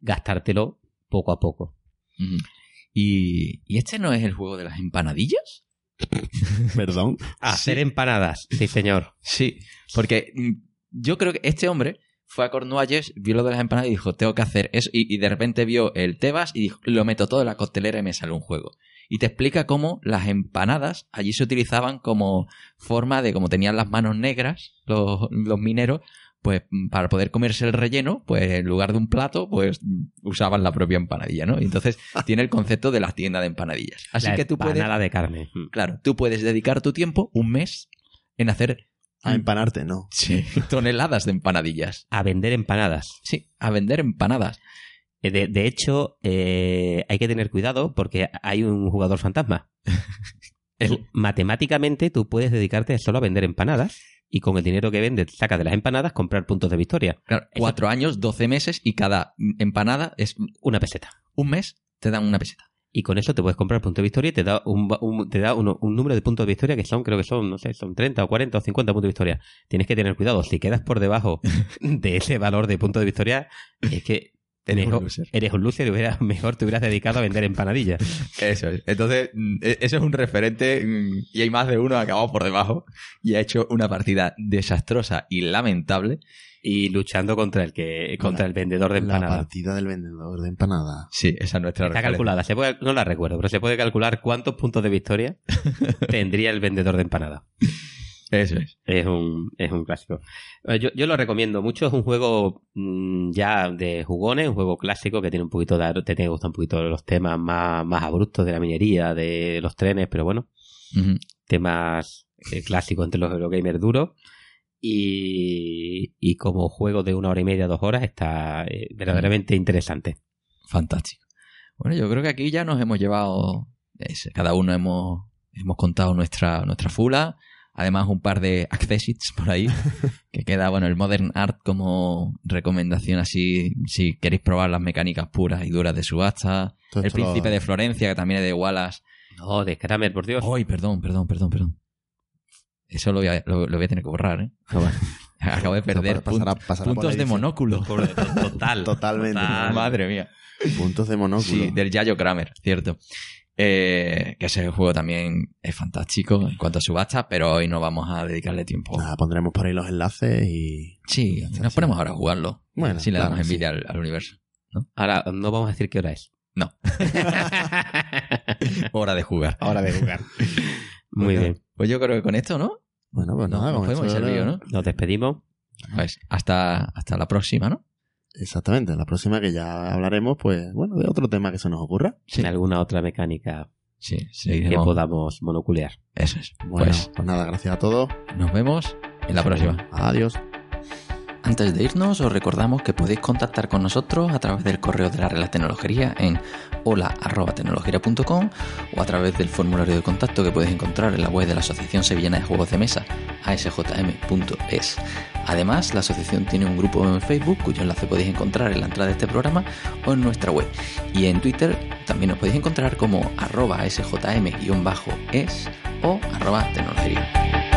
gastártelo poco a poco. ¿Y, ¿Y este no es el juego de las empanadillas? <laughs> Perdón. Hacer Sí. empanadas, sí señor. Sí, porque mm, yo creo que este hombre fue a Cornualles, vio lo de las empanadas y dijo, tengo que hacer eso. Y, y de repente vio el Tebas y dijo, lo meto todo en la costelera y me sale un juego. Y te explica cómo las empanadas allí se utilizaban como forma de, como tenían las manos negras los, los mineros, pues para poder comerse el relleno, pues en lugar de un plato, pues usaban la propia empanadilla, ¿no? Y entonces <laughs> tiene el concepto de las tiendas de empanadillas. Así La que tú puedes, empanada de carne. Claro, tú puedes dedicar tu tiempo, un mes, en hacer A empanarte, no. Sí, <laughs> toneladas de empanadillas. A vender empanadas. Sí, a vender empanadas. Eh, De, de hecho, eh, hay que tener cuidado porque hay un jugador fantasma. <laughs> Tú, matemáticamente, tú puedes dedicarte solo a vender empanadas y con el dinero que vendes, sacas de las empanadas, comprar puntos de victoria. Claro, Eso- cuatro años, doce meses y cada empanada es Una peseta. un mes, te dan una peseta. Y con eso te puedes comprar puntos de victoria y te da un, un- te da uno- un número de puntos de victoria que son, creo que son, no sé, son 30 o 40 o 50 puntos de victoria. Tienes que tener cuidado. Si quedas por debajo <laughs> de ese valor de puntos de victoria, es que <laughs> Eres un loser. eres un loser y hubiera- <laughs> mejor te hubieras dedicado a vender empanadillas. Eso es. Entonces, mm, e- eso es un referente mm, y hay más de uno acabado por debajo y ha hecho una partida desastrosa y lamentable. Y luchando contra el que contra el vendedor de La empanadas. partida del vendedor de empanada. Sí, esa es nuestra Está referencia. calculada, se puede- no la recuerdo, pero se puede calcular cuántos puntos de victoria <laughs> tendría el vendedor de empanada. Eso es. Es un, es un clásico. Eh, Yo, yo lo recomiendo mucho, es un juego mm, ya de jugones, un juego clásico que tiene un poquito de, te tiene que gustar un poquito los temas más, más abruptos de la minería, de los trenes, pero bueno, temas eh, clásicos entre los Eurogamers duros. Y, y como juego de una hora y media, dos horas, está eh, verdaderamente interesante. Fantástico. Bueno, yo creo que aquí ya nos hemos llevado, cada uno hemos, hemos contado nuestra, nuestra fula, además un par de accessits por ahí, <laughs> que queda, bueno, el Modern Art como recomendación así, si queréis probar las mecánicas puras y duras de subasta, Todo el lo- Príncipe de Florencia, que también es de Wallace. No, de Kramer, por Dios. Ay, perdón, perdón, perdón, perdón. Eso lo voy a, lo, lo voy a tener que borrar, ¿eh? <laughs> Acabo de perder pasará- puntos la de monóculo. Por- Total. <laughs> Totalmente. total. Madre mía. Puntos de monóculo. Sí, del Yayo Kramer, cierto. Eh, que ese juego también es fantástico en cuanto a subasta, pero hoy no vamos a dedicarle tiempo. Nada, pondremos por ahí los enlaces y. Sí, nos ponemos ahora a jugarlo. Bueno, si le claro, damos sí. envidia al, al universo. Ahora, no vamos a decir qué hora es. No. <laughs> Hora de jugar. Hora de jugar. Muy Bueno, bien. Pues yo creo que con esto, ¿no? Bueno, pues nada, nos podemos. Nos despedimos. Pues hasta, hasta la próxima, ¿no? Exactamente. La próxima que ya hablaremos, pues, bueno, de otro tema que se nos ocurra. Sí. En alguna otra mecánica Sí, que podamos monoculear. Eso es. Bueno, Pues pues nada, gracias a todos. nos vemos en la próxima. Adiós. Antes de irnos, os recordamos que podéis contactar con nosotros a través del correo de la Real Tecnología en hola.tecnología.com o a través del formulario de contacto que podéis encontrar en la web de la Asociación Sevillana de Juegos de Mesa, asjm.es. Además, la asociación tiene un grupo en Facebook cuyo enlace podéis encontrar en la entrada de este programa o en nuestra web. Y en Twitter también os podéis encontrar como arroba sjm-es o arroba tecnología.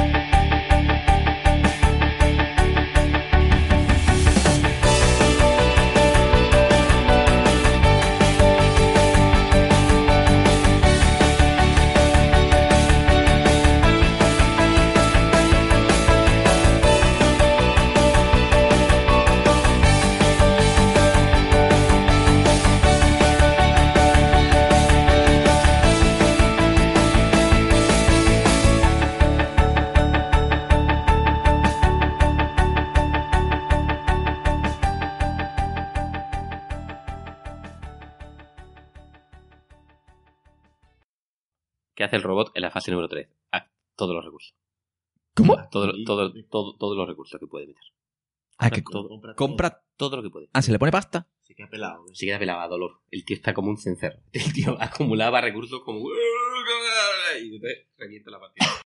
¿Qué hace el robot en la fase número 3? Ah, todos los recursos. ¿Cómo? Todo, todo, todo- todos los recursos que puede meter. Ah, que todo, compra... todo lo que puede. Ah, ¿se le pone pasta? Se queda pelado. Se queda pelado a dolor. El tío está como un cencerro. <laughs> El tío acumulaba recursos como... Y entonces revienta la partida.